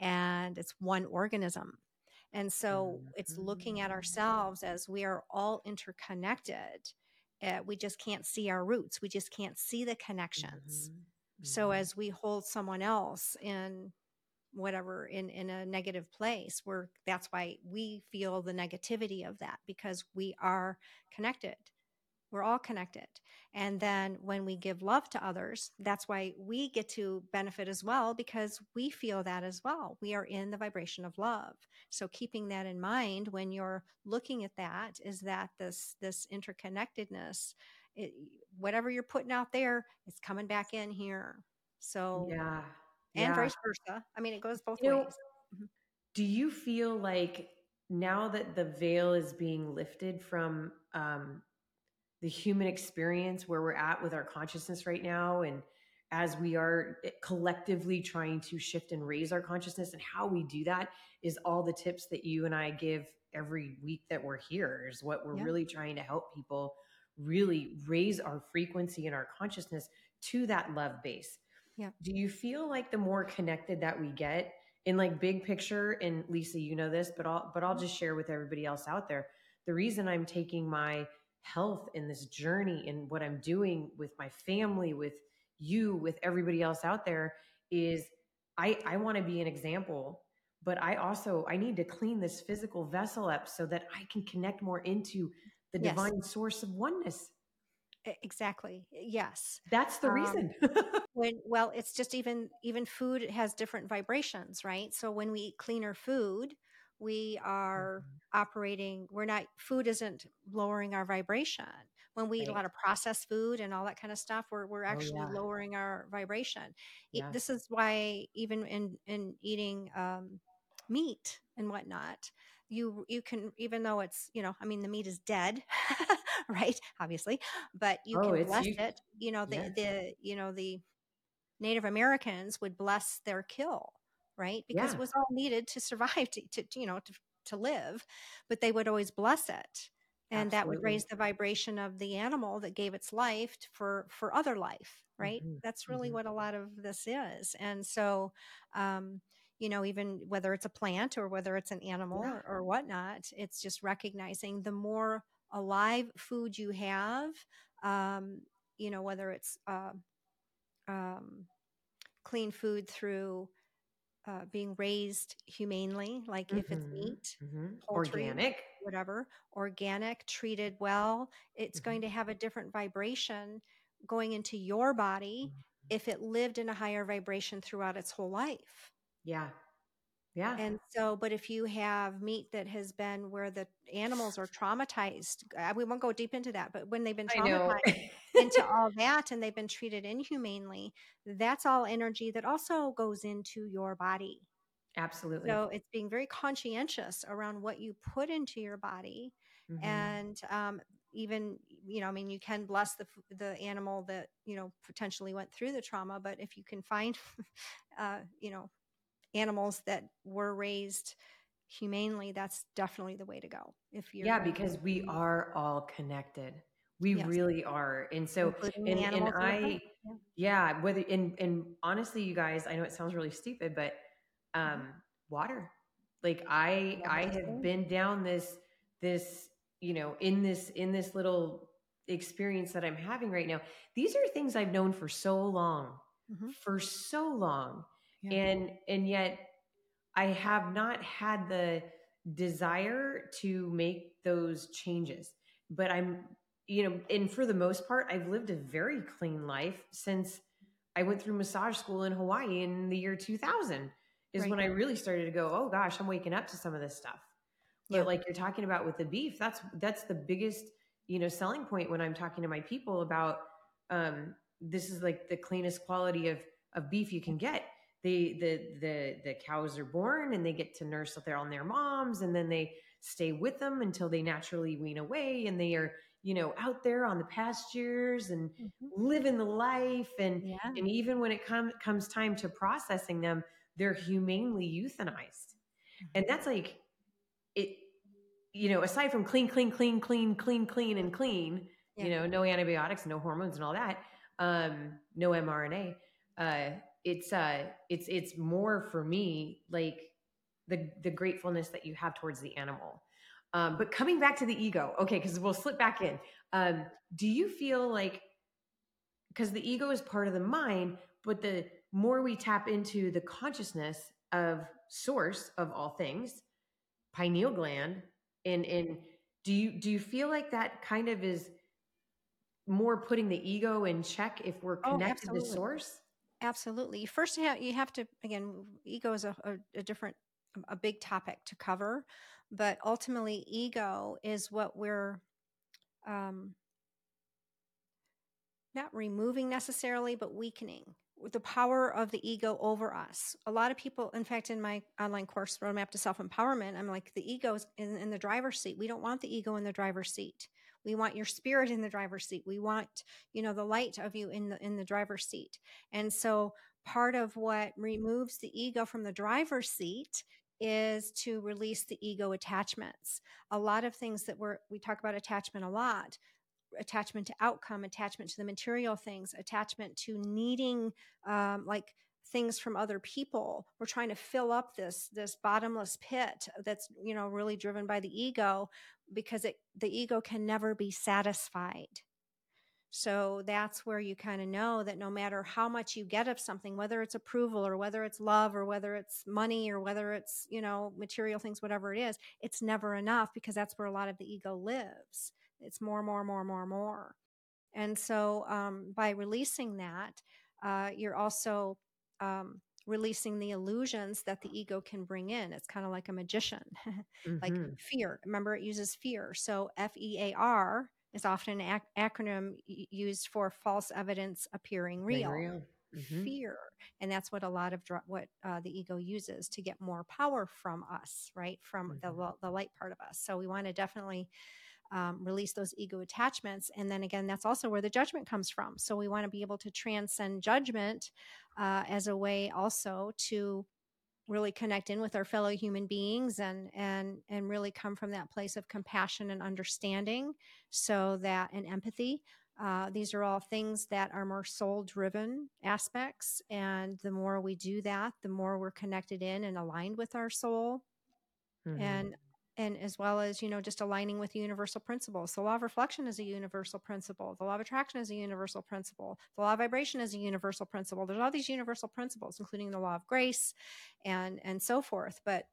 And it's one organism. And so it's looking at mm. ourselves as we are all interconnected uh, we just can't see our roots. We just can't see the connections. Mm-hmm. So mm-hmm. as we hold someone else in whatever in in a negative place, we're that's why we feel the negativity of that because we are connected. We're all connected. And then when we give love to others, that's why we get to benefit as well because we feel that as well. We are in the vibration of love. So keeping that in mind when you're looking at that is that this this interconnectedness it, whatever you're putting out there is coming back in here. So yeah. And yeah. vice versa. I mean, it goes both you ways. Know, mm-hmm. do you feel like now that the veil is being lifted from um, the human experience where we're at with our consciousness right now and as we are eh, collectively trying to shift and raise our consciousness and how we do that is all the tips that you and I give every week that we're here is what we're yeah. really trying to help people really raise our frequency and our consciousness to that love base. Yeah. Do you feel like the more connected that we get in like big picture and Lisa you know this but I'll but I'll mm-hmm. just share with everybody else out there. The reason I'm taking my health in this journey and what I'm doing with my family, with you, with everybody else out there is I, I want to be an example, but I also I need to clean this physical vessel up so that I can connect more into the yes. divine source of oneness. Exactly. Yes. That's the um, reason. [laughs] when well, it's just even even food has different vibrations, right? So when we eat cleaner food, we are mm-hmm. operating we're not food isn't lowering our vibration when we right. eat a lot of processed food and all that kind of stuff we're, we're oh, actually oh, yeah. lowering our vibration yeah. this is why even in in eating um, meat and whatnot you you can even though it's you know i mean the meat is dead [laughs] right obviously but you oh, can bless you, it you know the yes. the you know the native americans would bless their kill right? Because yeah. it was all needed to survive, [laughs] to, to you know, to, to live, but they would always bless it. And Absolutely. that would raise the vibration of the animal that gave its life for for other life, right? Mm-hmm. That's really mm-hmm. what a lot of this is. And so, um, you know, even whether it's a plant or whether it's an animal yeah. or, or whatnot, it's just recognizing the more alive food you have, um, you know, whether it's uh, um, clean food through uh, being raised humanely, like mm-hmm. if it's mm-hmm, meat, mm-hmm. poultry, organic, whatever, organic, treated well, it's mm-hmm. going to have a different vibration going into your body mm-hmm. if it lived in a higher vibration throughout its whole life. Yeah. Yeah. And so, but if you have meat that has been where the animals are traumatized, uh, we won't go deep into that, but when they've been traumatized into all that and they've been treated inhumanely, that's all energy that also goes into your body. Absolutely. So it's being very conscientious around what you put into your body. Mm-hmm. And um, even, you know, I mean, you can bless the, the animal that, you know, potentially went through the trauma, but if you can find, [laughs] uh, you know, animals that were raised humanely, that's definitely the way to go. If you're yeah, because we are all connected. We yes. really are. And so, and, and I, yeah. yeah, whether, and, and honestly, you guys, I know it sounds really stupid, but, mm-hmm. um, water, like I, I have been down this, this, you know, in this, in this little experience that I'm having right now. These are things I've known for so long, mm-hmm. for so long yeah. and and yet i have not had the desire to make those changes but i'm you know and for the most part i've lived a very clean life since I went through massage school in Hawaii in the year 2000 is Right. when I really started to go, oh gosh, I'm waking up to some of this stuff. But Yeah. like you're talking about with the beef, that's that's the biggest, you know, selling point when I'm talking to my people about um this is like the cleanest quality of of beef you can get. They the the the cows are born and they get to nurse their on their moms and then they stay with them until they naturally wean away and they are, you know, out there on the pastures and living the life and Yeah. and even when it com- comes time to processing them they're humanely euthanized. And that's like it you know aside from clean clean clean clean clean clean and clean you know no antibiotics no hormones and all that um no mrna uh it's uh it's it's more for me like the the gratefulness that you have towards the animal um but coming back to the ego okay because we'll slip back in um do you feel like because the ego is part of the mind but the more we tap into the consciousness of source of all things pineal gland and and do you do you feel like that kind of is more putting the ego in check if we're Oh, connected to source Absolutely. First, you have, you have to again. Ego is a, a, a different, a big topic to cover, but ultimately, ego is what we're um, not removing necessarily, but weakening the power of the ego over us. A lot of people, in fact, in my online course, Roadmap to Self Empowerment, I'm like, the ego is in, in the driver's seat. We don't want the ego in the driver's seat. We want your spirit in the driver's seat. We want, you know, the light of you in the in the driver's seat. And so part of what removes the ego from the driver's seat is to release the ego attachments. A lot of things that we're we talk about attachment a lot. Attachment to outcome, attachment to the material things, attachment to needing um, like things from other people. We're trying to fill up this this bottomless pit that's you know really driven by the ego because it the ego can never be satisfied. So that's where you kind of know that no matter how much you get of something, whether it's approval or whether it's love or whether it's money or whether it's, you know, material things, whatever it is, it's never enough because that's where a lot of the ego lives. It's more, more, more, more, more. And so um, by releasing that, uh, you're also um, releasing the illusions that the ego can bring in. It's kind of like a magician, [laughs] like Mhm. fear. Remember, it uses fear. So F E A R is often an ac- acronym used for false evidence appearing real. real. Mhm. Fear, and that's what a lot of dr- what uh, the ego uses to get more power from us, right? From the Mhm. lo- the light part of us. So we want to definitely um, release those ego attachments. And then again, that's also where the judgment comes from. So we want to be able to transcend judgment uh, as a way also to really connect in with our fellow human beings and and and really come from that place of compassion and understanding so that and empathy uh, these are all things that are more soul driven aspects and the more we do that the more we're connected in and aligned with our soul Mhm. and and as well as you know just aligning with universal principles. The law of reflection is a universal principle. The law of attraction is a universal principle. The law of vibration is a universal principle. There's all these universal principles including the law of grace and and so forth. But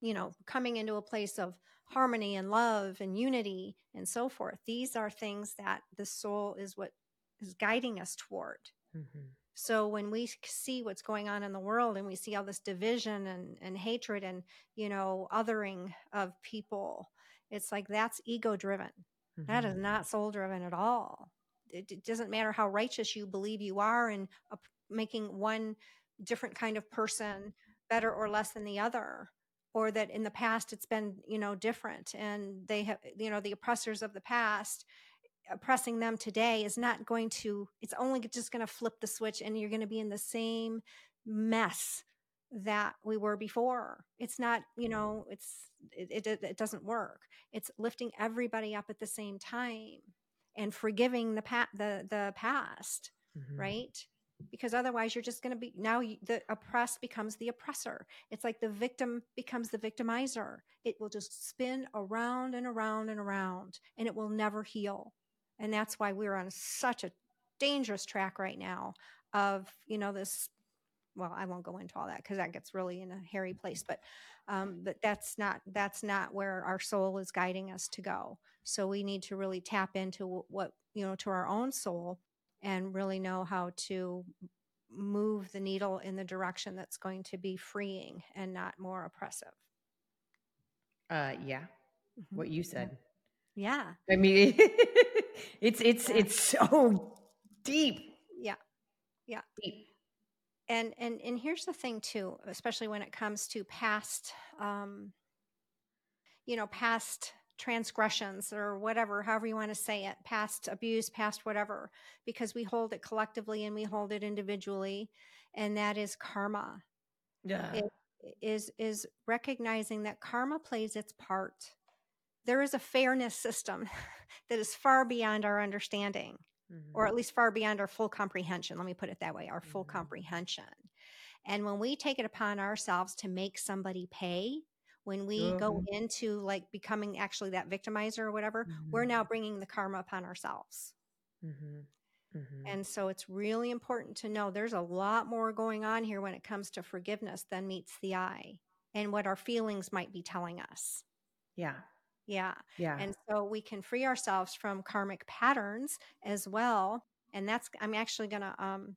you know coming into a place of harmony and love and unity and so forth these are things that the soul is what is guiding us toward. Mhm. So when we see what's going on in the world and we see all this division and, and hatred and, you know, othering of people, it's like that's ego driven. That is Mhm. not soul driven at all. It, it doesn't matter how righteous you believe you are and uh, making one different kind of person better or less than the other or that in the past it's been you know different and they have you know the oppressors of the past oppressing them today is not going to it's only just going to flip the switch and you're going to be in the same mess that we were before. It's not you know it's it, it, it doesn't work. It's lifting everybody up at the same time and forgiving the pa- the the past Mhm. right? Because otherwise you're just going to be now you, the oppressed becomes the oppressor. It's like the victim becomes the victimizer. It will just spin around and around and around and it will never heal and that's why we're on such a dangerous track right now of you know this well i won't go into all that because that gets really in a hairy place but um, but that's not that's not where our soul is guiding us to go so we need to really tap into what you know to our own soul and really know how to move the needle in the direction that's going to be freeing and not more oppressive. Uh, yeah, mm-hmm. what you said. Yeah, I mean, [laughs] it's it's yeah. it's so deep. Yeah, yeah, deep. And and and here's the thing too, especially when it comes to past, um, you know, past transgressions or whatever, however you want to say it, past abuse, past whatever, because we hold it collectively and we hold it individually, and that is karma. Yeah. It is is recognizing that karma plays its part. There is a fairness system [laughs] that is far beyond our understanding, mm-hmm. or at least far beyond our full comprehension. Let me put it that way, our full mm-hmm. comprehension. And when we take it upon ourselves to make somebody pay, when we mm-hmm. go into like becoming actually that victimizer or whatever, mm-hmm. we're now bringing the karma upon ourselves. Mm-hmm. mm-hmm. And so it's really important to know there's a lot more going on here when it comes to forgiveness than meets the eye and what our feelings might be telling us. Yeah. Yeah. Yeah. And so we can free ourselves from karmic patterns as well. And that's, I'm actually going to um,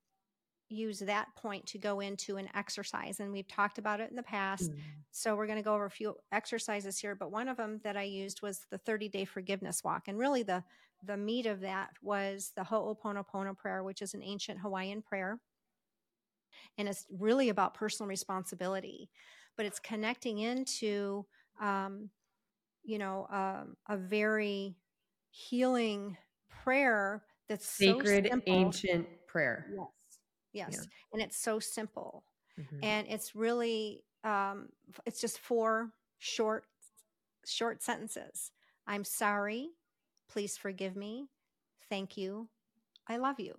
use that point to go into an exercise and we've talked about it in the past mm. so we're going to go over a few exercises here but one of them that i used was the 30 day forgiveness walk and really the the meat of that was the ho'oponopono prayer which is an ancient hawaiian prayer and it's really about personal responsibility but it's connecting into um, you know um, a very healing prayer that's sacred so ancient prayer. Yes yes yeah. and it's so simple mm-hmm. and it's really um it's just four short short sentences. I'm sorry. Please forgive me. Thank you. I love you.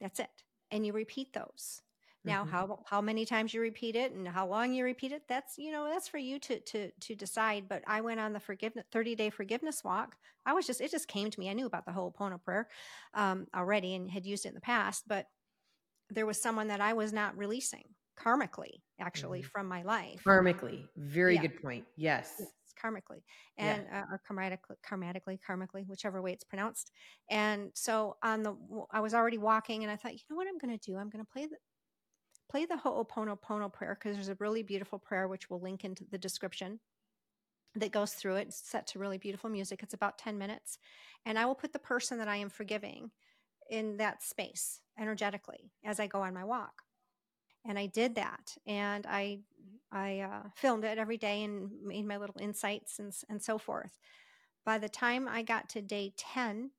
That's it and you repeat those now mm-hmm. how how many times you repeat it and how long you repeat it that's you know that's for you to to to decide but i went on the forgiveness 30 day forgiveness walk i was just it just came to me i knew about the ho'opono prayer um, already and had used it in the past but there was someone that I was not releasing karmically, actually, mm-hmm. from my life. Karmically, very yeah. good point. Yes. yes karmically and yeah. uh, or karmatically, karmatically, karmically, whichever way it's pronounced. And so on the, I was already walking, and I thought, you know what, I'm going to do? I'm going to play the play the Ho'oponopono prayer because there's a really beautiful prayer which we'll link into the description that goes through it. It's set to really beautiful music. It's about 10 minutes. And I will put the person that I am forgiving in that space energetically as I go on my walk. And I did that, and I I uh, filmed it every day and made my little insights and and so forth. By the time I got to day ten,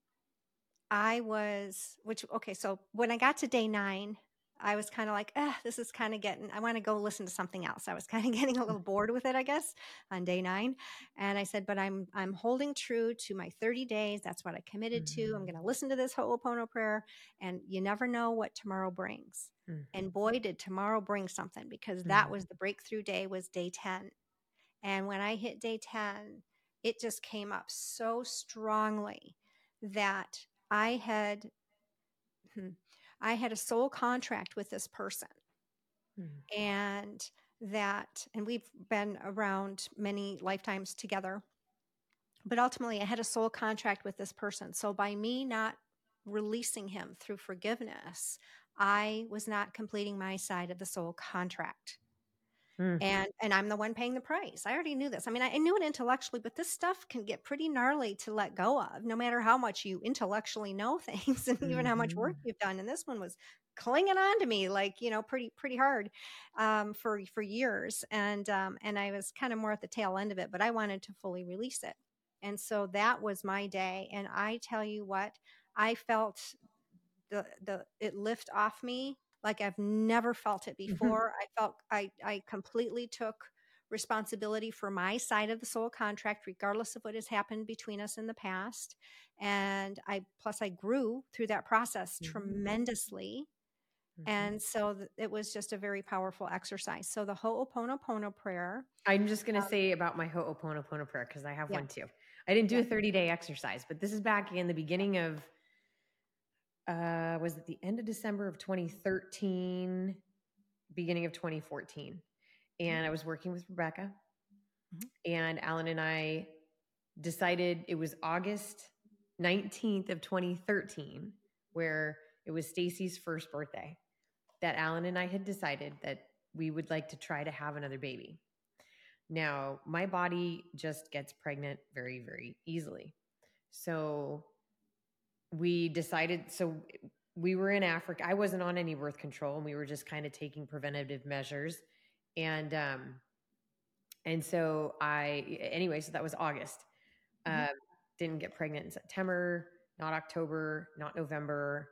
I was which okay. So when I got to day nine, I was kind of like, ah, this is kind of getting, I want to go listen to something else. I was [laughs] kind of getting a little bored with it, I guess, on day nine. And I said, but I'm, I'm holding true to my 30 days. That's what I committed mm-hmm. to. I'm mm-hmm. going to listen to this Ho'opono prayer and you never know what tomorrow brings. Mm-hmm. And boy, did tomorrow bring something because mm-hmm. that was the breakthrough day was day 10. And when I hit day 10, it just came up so strongly that I had, hmm, I had a soul contract with this person. Mm. And that, and we've been around many lifetimes together. But ultimately, I had a soul contract with this person. So by me not releasing him through forgiveness, I was not completing my side of the soul contract. Mm. And and I'm the one paying the price. I already knew this. I mean, I, I, knew it intellectually, but this stuff can get pretty gnarly to let go of, no matter how much you intellectually know [laughs] things and mm-hmm. even how much work mm-hmm. you've done. And this one was clinging on to me like you know pretty pretty hard um, for for years. And um, and I was kind of more at the tail end of it, but I wanted to fully release it. And so that was my day. And I tell you what, I felt the the it lift off me like I've never felt it mm-hmm. before. Mm-hmm. I felt I I completely took responsibility for my side of the soul contract regardless of what has happened between us in the past and i plus i grew through that process mm-hmm. tremendously mm-hmm. and so th- it was just a very powerful exercise so the ho'oponopono prayer i'm just going to um, say about my ho'oponopono prayer because i have yeah. one too i didn't do yeah. a 30 day exercise but this is back in the beginning of uh, was at the end of December of 2013, beginning of 2014. And I was working with Rebecca, mm-hmm. and Alan and I decided it was August 19th of 2013 where it was Stacy's first birthday that Alan and I had decided that we would like to try to have another baby. Now, my body just gets pregnant very, very easily. So we decided, so we were in Africa. I wasn't on any birth control and we were just kind of taking preventative measures. And, um, and so I, anyway, so that was August. Mm-hmm. Um, didn't get pregnant in September, not October, not November,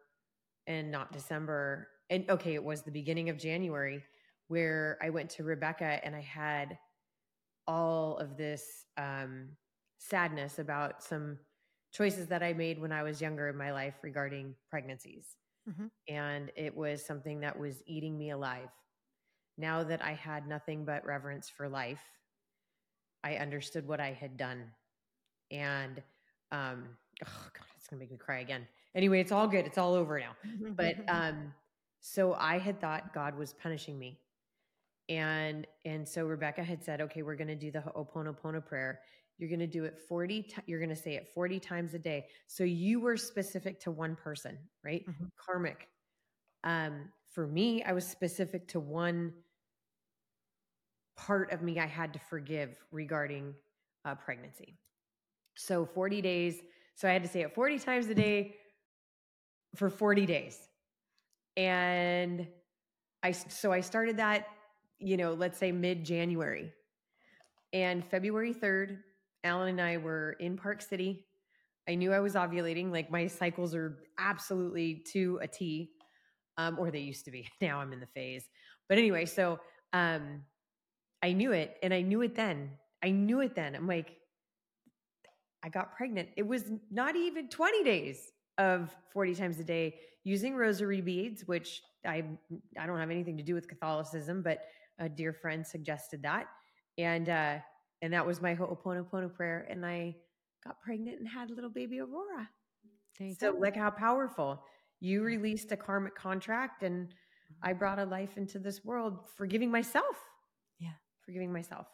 and not December. And okay, it was the beginning of January where I went to Rebecca and I had all of this um, sadness about some choices that I made when I was younger in my life regarding pregnancies. Mm-hmm. And it was something that was eating me alive. Now that I had nothing but reverence for life, I understood what I had done. And, um, oh God, it's going to make me cry again. Anyway, it's all good. It's all over now. but, [laughs] um, so I had thought God was punishing me and and so rebecca had said okay we're going to do the ho'oponopono prayer you're going to do it 40 t- you're going to say it 40 times a day. So you were specific to one person right? Mm-hmm. karmic. Um for me i was specific to one part of me i had to forgive regarding uh, pregnancy. So 40 days so i had to say it 40 times a day for 40 days. And i so i started that you know, let's say mid January. And February 3rd, Alan and I were in Park City. I knew I was ovulating. Like my cycles are absolutely to a T, um, or they used to be. [laughs] Now I'm in the phase. But anyway, so um, I knew it and I knew it then. I knew it then. I'm like, I got pregnant. It was not even 20 days of 40 times a day using rosary beads, which I I don't have anything to do with Catholicism, but a dear friend suggested that. And uh and that was my Ho'oponopono prayer. And I got pregnant and had a little baby Aurora. So go. like how powerful. You released a karmic contract and I mm-hmm. brought a life into this world, forgiving myself. Yeah. Forgiving myself.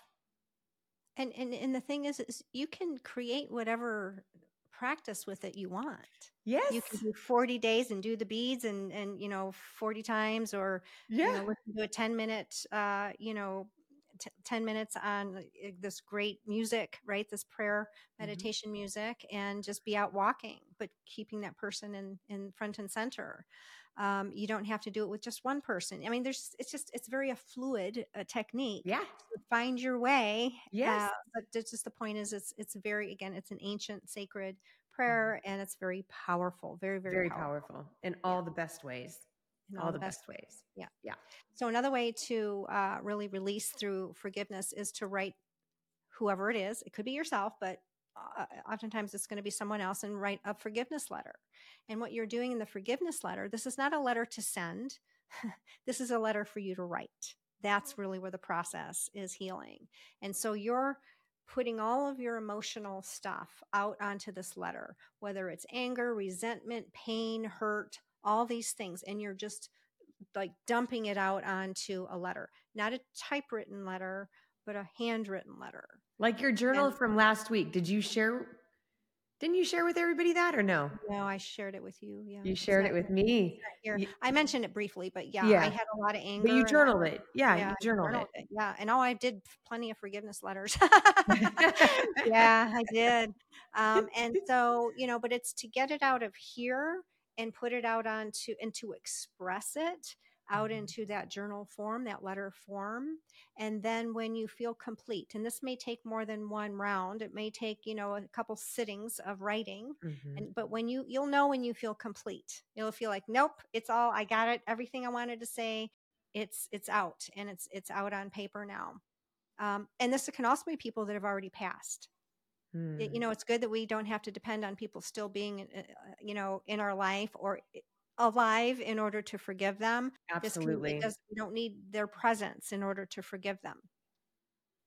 And and and the thing is, is you can create whatever practice with it you want. Yes. You can do 40 days and do the beads and, and, you know, 40 times or, yeah. you know, listen to a 10 minute, uh, you know, t- 10 minutes on uh, this great music, right? This prayer mm-hmm. meditation mm-hmm. music and just be out walking, but keeping that person in, in front and center. Um, you don't have to do it with just one person. I mean, there's, it's just, it's very a fluid uh, technique. Yeah. So find your way. Yes. Uh, but it's just the point is it's, it's very, again, it's an ancient sacred prayer mm-hmm. and it's very powerful. Very, very, very powerful. powerful in all the best ways. In all, all the best, best ways. Yeah. Yeah. So another way to uh, really release through forgiveness is to write whoever it is. It could be yourself, but uh, oftentimes it's going to be someone else and write a forgiveness letter. And what you're doing in the forgiveness letter, this is not a letter to send. [laughs] this is a letter for you to write. That's really where the process is healing. And so you're putting all of your emotional stuff out onto this letter, whether it's anger, resentment, pain, hurt, all these things. And you're just like dumping it out onto a letter, not a typewritten letter, but a handwritten letter. Like your journal and, from last week. Did you share? Didn't you share with everybody that or no? No, I shared it with you. Yeah. You shared it with me. Here. I mentioned it briefly, but yeah, yeah, I had a lot of anger. But you journaled it. Yeah, yeah, you journaled, journaled it. it. Yeah. And oh, I did plenty of forgiveness letters. [laughs] [laughs] yeah, I did. Um, and [laughs] so, you know, but it's to get it out of here and put it out onto and to express it out mm-hmm. into that journal form, that letter form. And then when you feel complete, and this may take more than one round, it may take, you know, a couple sittings of writing. Mm-hmm. And, but when you, you'll know when you feel complete, you'll feel like, nope, it's all, I got it. Everything I wanted to say, it's, it's out and it's, it's out on paper now. Um, and this can also be people that have already passed. Mm. It, you hmm. know, it's good that we don't have to depend on people still being, uh, uh you know, in our life or alive in order to forgive them. Absolutely. Because we don't need their presence in order to forgive them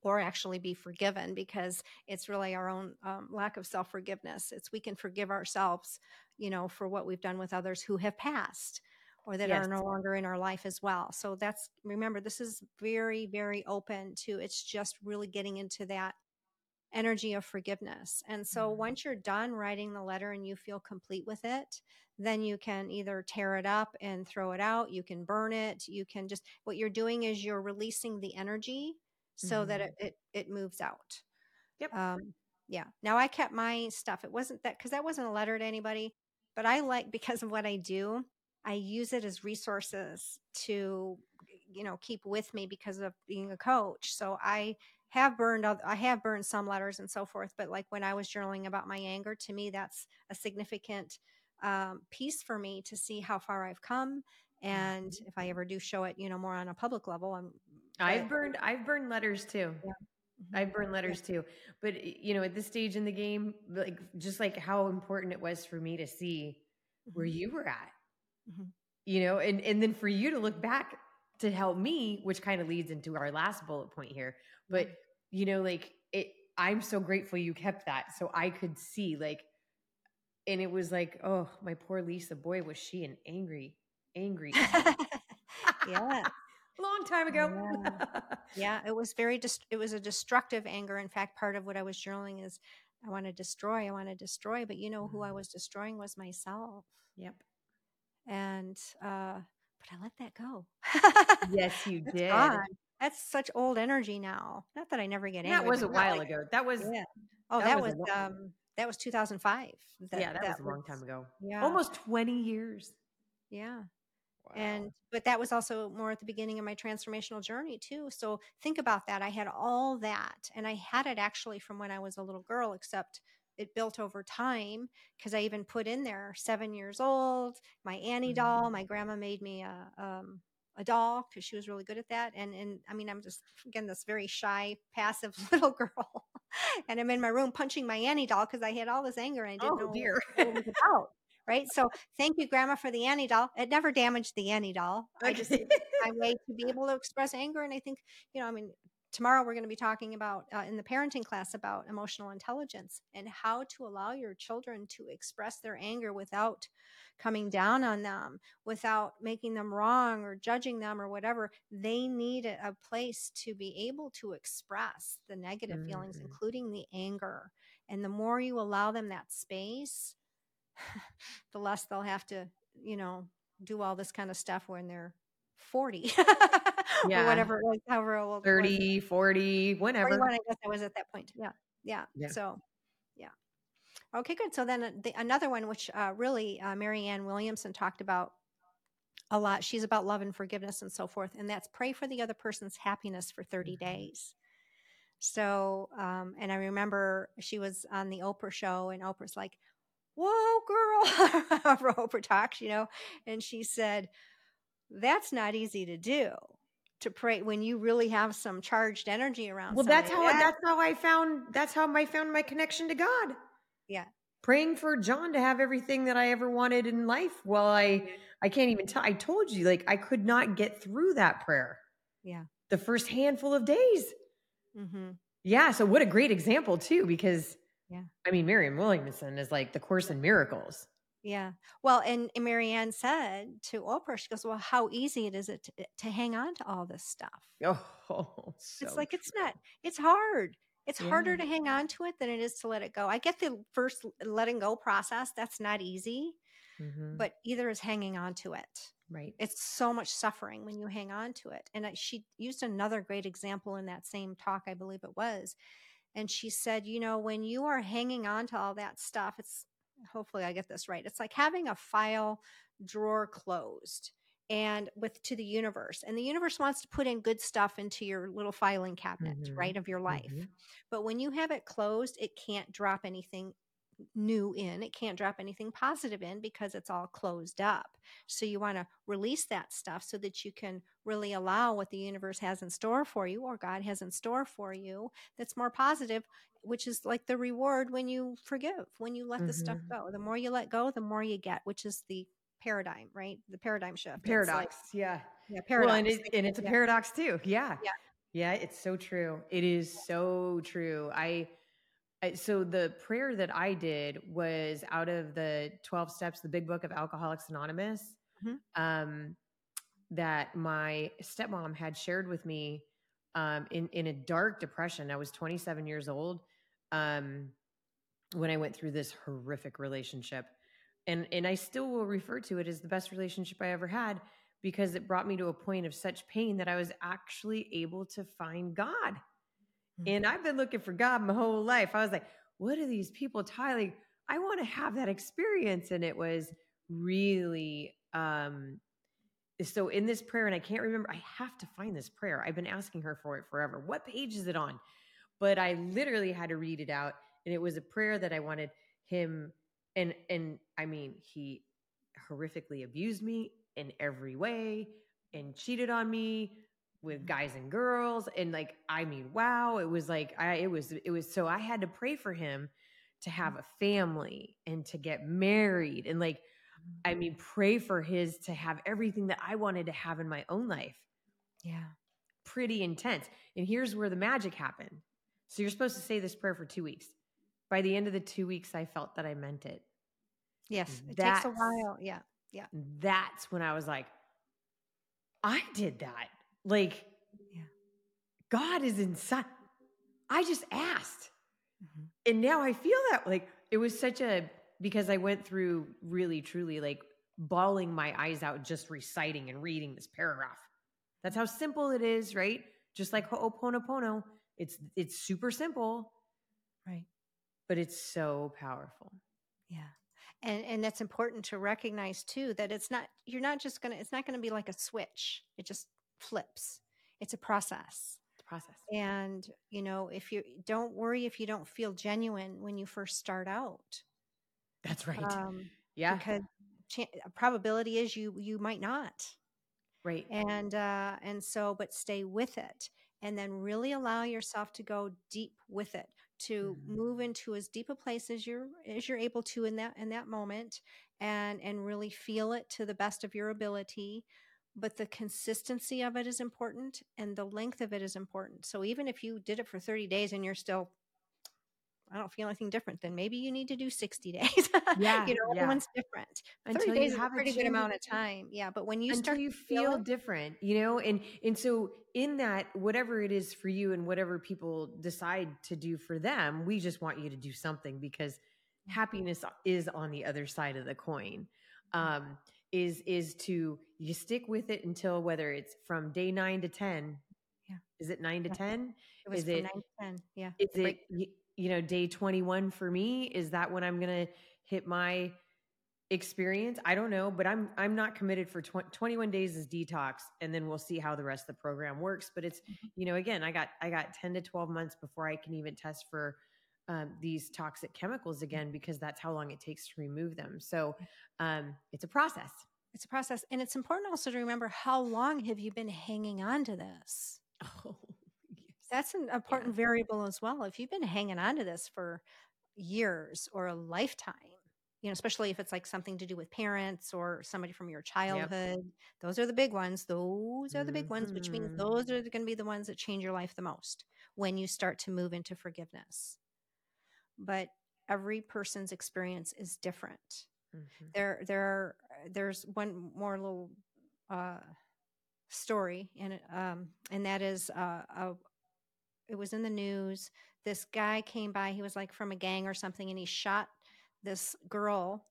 or actually be forgiven because it's really our own um, lack of self forgiveness. It's we can forgive ourselves, you know, for what we've done with others who have passed or that yes. are no longer in our life as well. So that's remember this is very very open to it's just really getting into that energy of forgiveness. And so Mhm. once you're done writing the letter and you feel complete with it, then you can either tear it up and throw it out, you can burn it, you can just what you're doing is you're releasing the energy so that Mhm. it, it it moves out. Yep. Um yeah. Now I kept my stuff. It wasn't that cuz that wasn't a letter to anybody, but I like [laughs] because of what I do, I use it as resources to you know keep with me because of being a coach. So I have burned I have burned some letters and so forth, but like when I was journaling about my anger, to me that's a significant um, piece for me to see how far I've come. And if I ever do show it, you know, more on a public level, I'm. I've burned I've burned letters too. Mhm. I've burned letters too. But you know, at this stage in the game, like just like how important it was for me to see where Mhm. you were at. Mhm. You know, and and then for you to look back to help me, which kind of leads into our last bullet point here. But you know, like it I'm so grateful you kept that so I could see like and it was like, oh, my poor Lisa, boy, was she an angry, angry [laughs] yeah. [laughs] long time ago. Yeah, [laughs] it was very dest- it was a destructive anger. In fact, part of what I was journaling is I want to destroy, I want to destroy, but you know who I Mhm. was destroying was myself. yep. And uh but I let that go. Yes, you [laughs] did. gone. That's such old energy now. Not that I never get angry. That was a while like- ago. That was Yeah. Oh, that that, was was, um that was 2005. yeah, that, was a long time ago. Yeah. Almost 20 years. Yeah. and but that was also more at the beginning of my transformational journey too so think about that i had all that and i had it actually from when i was a little girl except it built over time because i even put in there seven years old my annie doll my grandma made me a um, a doll because she was really good at that and and i mean i'm just again this very shy passive [laughs] little girl and i'm in my room punching my annie doll because i had all this anger and i didn't Oh, know dear. what it was about right? So thank you grandma for the annie doll. It never damaged the annie doll. I just [laughs] my way to be able to express anger and i think you know i mean tomorrow we're going to be talking about uh, in the parenting class about emotional intelligence and how to allow your children to express their anger without coming down on them without making them wrong or judging them or whatever. They need a, place to be able to express the negative feelings Mhm. including the anger. And the more you allow them that space [laughs] the less they'll have to you know do all this kind of stuff when they're 40 [laughs] [laughs] Yeah. or whatever it was however old it was. 30, 40, whenever. 41 i guess i was at that point yeah yeah, Yeah. so yeah okay good so then uh, the, another one which uh, really uh, marianne williamson talked about a lot she's about love and forgiveness and so forth and that's pray for the other person's happiness for 30 Mhm. days so um and i remember she was on the oprah show and oprah's like whoa girl [laughs] oprah talks you know and she said that's not easy to do to pray when you really have some charged energy around Well, that's how That- that's how I found that's how I found my connection to God. Yeah. Praying for John to have everything that I ever wanted in life. Well, I I can't even tell. I told you like I could not get through that prayer. Yeah. The first handful of days. Mm-hmm. Yeah, so what a great example too because Yeah. I mean Marianne Williamson is like the course in miracles. Yeah. Well, and, and Marianne said to Oprah, she goes, Well, how easy it is it to, to hang on to all this stuff? Oh, [laughs] so it's like, it's not, it's hard. It's harder to hang on to it than it is to let it go. I get the first letting go process. That's not easy, Mhm. but either is hanging on to it. right. It's so much suffering when you hang on to it. And she used another great example in that same talk, I believe it was. And she said, you know, when you are hanging on to all that stuff, it's hopefully I get this right. It's like having a file drawer closed and with to the universe. And the universe wants to put in good stuff into your little filing cabinet, Mhm. right, of your life. Mhm. But when you have it closed, it can't drop anything new in. It can't drop anything positive in because it's all closed up. So you want to release that stuff so that you can really allow what the universe has in store for you or God has in store for you that's more positive, which is like the reward when you forgive, when you let the stuff Mhm. go. The more you let go, the more you get, which is the paradigm, right? The paradigm shift. It's like- Paradox. yeah. yeah, paradox. Well, and, it, and it's a Yeah. paradox too. Yeah. Yeah. Yeah. It's so true. It is so true. I, so the prayer that I did was out of the 12 steps, the big book of Alcoholics Anonymous, Mhm. um, that my stepmom had shared with me um, in, in a dark depression. I was 27 years old. um, when I went through this horrific relationship. And, and I still will refer to it as the best relationship I ever had because it brought me to a point of such pain that I was actually able to find God. Mm-hmm. And I've been looking for God my whole life. I was like, what are these people telling? I want to have that experience. And it was really um so in this prayer, and I can't remember, I have to find this prayer. I've been asking her for it forever. What page is it on? But I literally had to read it out. And it was a prayer that I wanted him and and I mean, he horrifically abused me in every way and cheated on me with mm-hmm. guys and girls and like i mean wow it was like i it was it was so i had to pray for him to have a family and to get married and like i mm-hmm. mean pray for his to have everything that i wanted to have in my own life yeah pretty intense and here's where the magic happened so you're supposed to say this prayer for two weeks by the end of the two weeks i felt that i meant it yes it that's, takes a while yeah yeah. That's when I was like, I did that. Like, yeah. God is inside. I just asked. Mm-hmm. And now I feel that like it was such a because I went through really truly like bawling my eyes out just reciting and reading this paragraph. That's how simple it is, right? Just like Ho'oponopono. It's it's super simple. Right. But it's so powerful. Yeah and and that's important to recognize too that it's not you're not just gonna it's not gonna be like a switch it just flips. It's a process. It's a process. And you know if you don't worry if you don't feel genuine when you first start out. That's right. Um, yeah. because probability is you you might not. Right. And uh and so but stay with it and then really allow yourself to go deep with it to mm-hmm. move into as deep a place as you're as you're able to in that in that moment and and really feel it to the best of your ability but the consistency of it is important and the length of it is important so even if you did it for 30 days and you're still I don't feel anything different, then maybe you need to do 60 [laughs] days. Yeah. you know, yeah. everyone's different. Until 30 days is a pretty good amount of time. Yeah. But when you Until start you feel different, you know, and and so in that, whatever it is for you and whatever people decide to do for them, we just want you to do something because mm-hmm. happiness is on the other side of the coin. Mm-hmm. Um, is is to you stick with it until whether it's from day nine to ten. Yeah. Is it nine to ten? It was is it, nine to ten. Yeah. Is it you know, day 21 for me? Is that when I'm going to hit my experience? I don't know, but I'm I'm not committed for tw- 21 days as detox and then we'll see how the rest of the program works, but it's mm-hmm. you know, again, I got I got 10 to 12 months before I can even test for um, these toxic chemicals mm-hmm. again because that's how long it takes to remove them. So, um, it's a process. It's a process and it's important also to remember how long have you been hanging on to this? [laughs] Oh that's an important yeah. variable as well. If you've been hanging on to this for years or a lifetime, you know, especially if it's like something to do with parents or somebody from your childhood, yep. those are the big ones. Those are the big mm-hmm. ones, which means mm-hmm. those are going to be the ones that change your life the most when you start to move into forgiveness. But every person's experience is different. Mm-hmm. There, there, there's one more little uh, story, and um, and that is uh, a, it was in the news. This guy came by, he was like from a gang or something, and he shot this girl,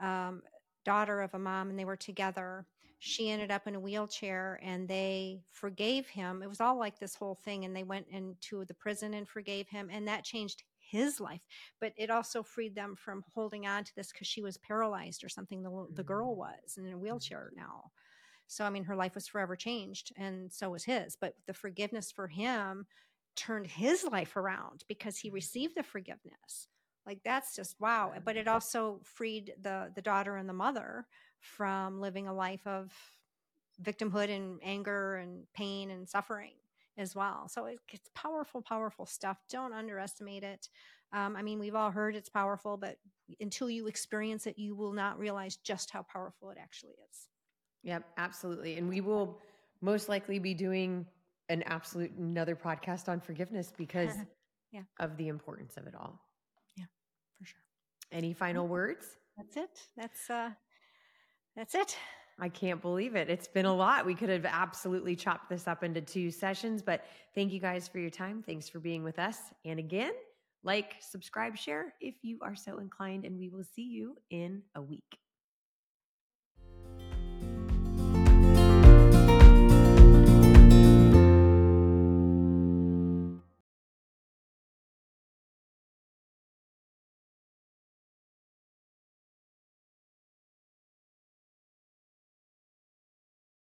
um, daughter of a mom, and they were together. She ended up in a wheelchair and they forgave him. It was all like this whole thing. And they went into the prison and forgave him. And that changed his life. But it also freed them from holding on to this because she was paralyzed or something. The, the girl mm. was in a wheelchair now. So, I mean, her life was forever changed, and so was his. But the forgiveness for him turned his life around because he mm-hmm. received the forgiveness like that's just wow but it also freed the the daughter and the mother from living a life of victimhood and anger and pain and suffering as well so it, it's powerful powerful stuff don't underestimate it um, i mean we've all heard it's powerful but until you experience it you will not realize just how powerful it actually is yep absolutely and we will most likely be doing an absolute another podcast on forgiveness because [laughs] yeah. of the importance of it all. Yeah, for sure. Any final words? That's it. That's uh that's it. I can't believe it. It's been a lot. We could have absolutely chopped this up into two sessions, but thank you guys for your time. Thanks for being with us. And again, like, subscribe, share if you are so inclined, and we will see you in a week.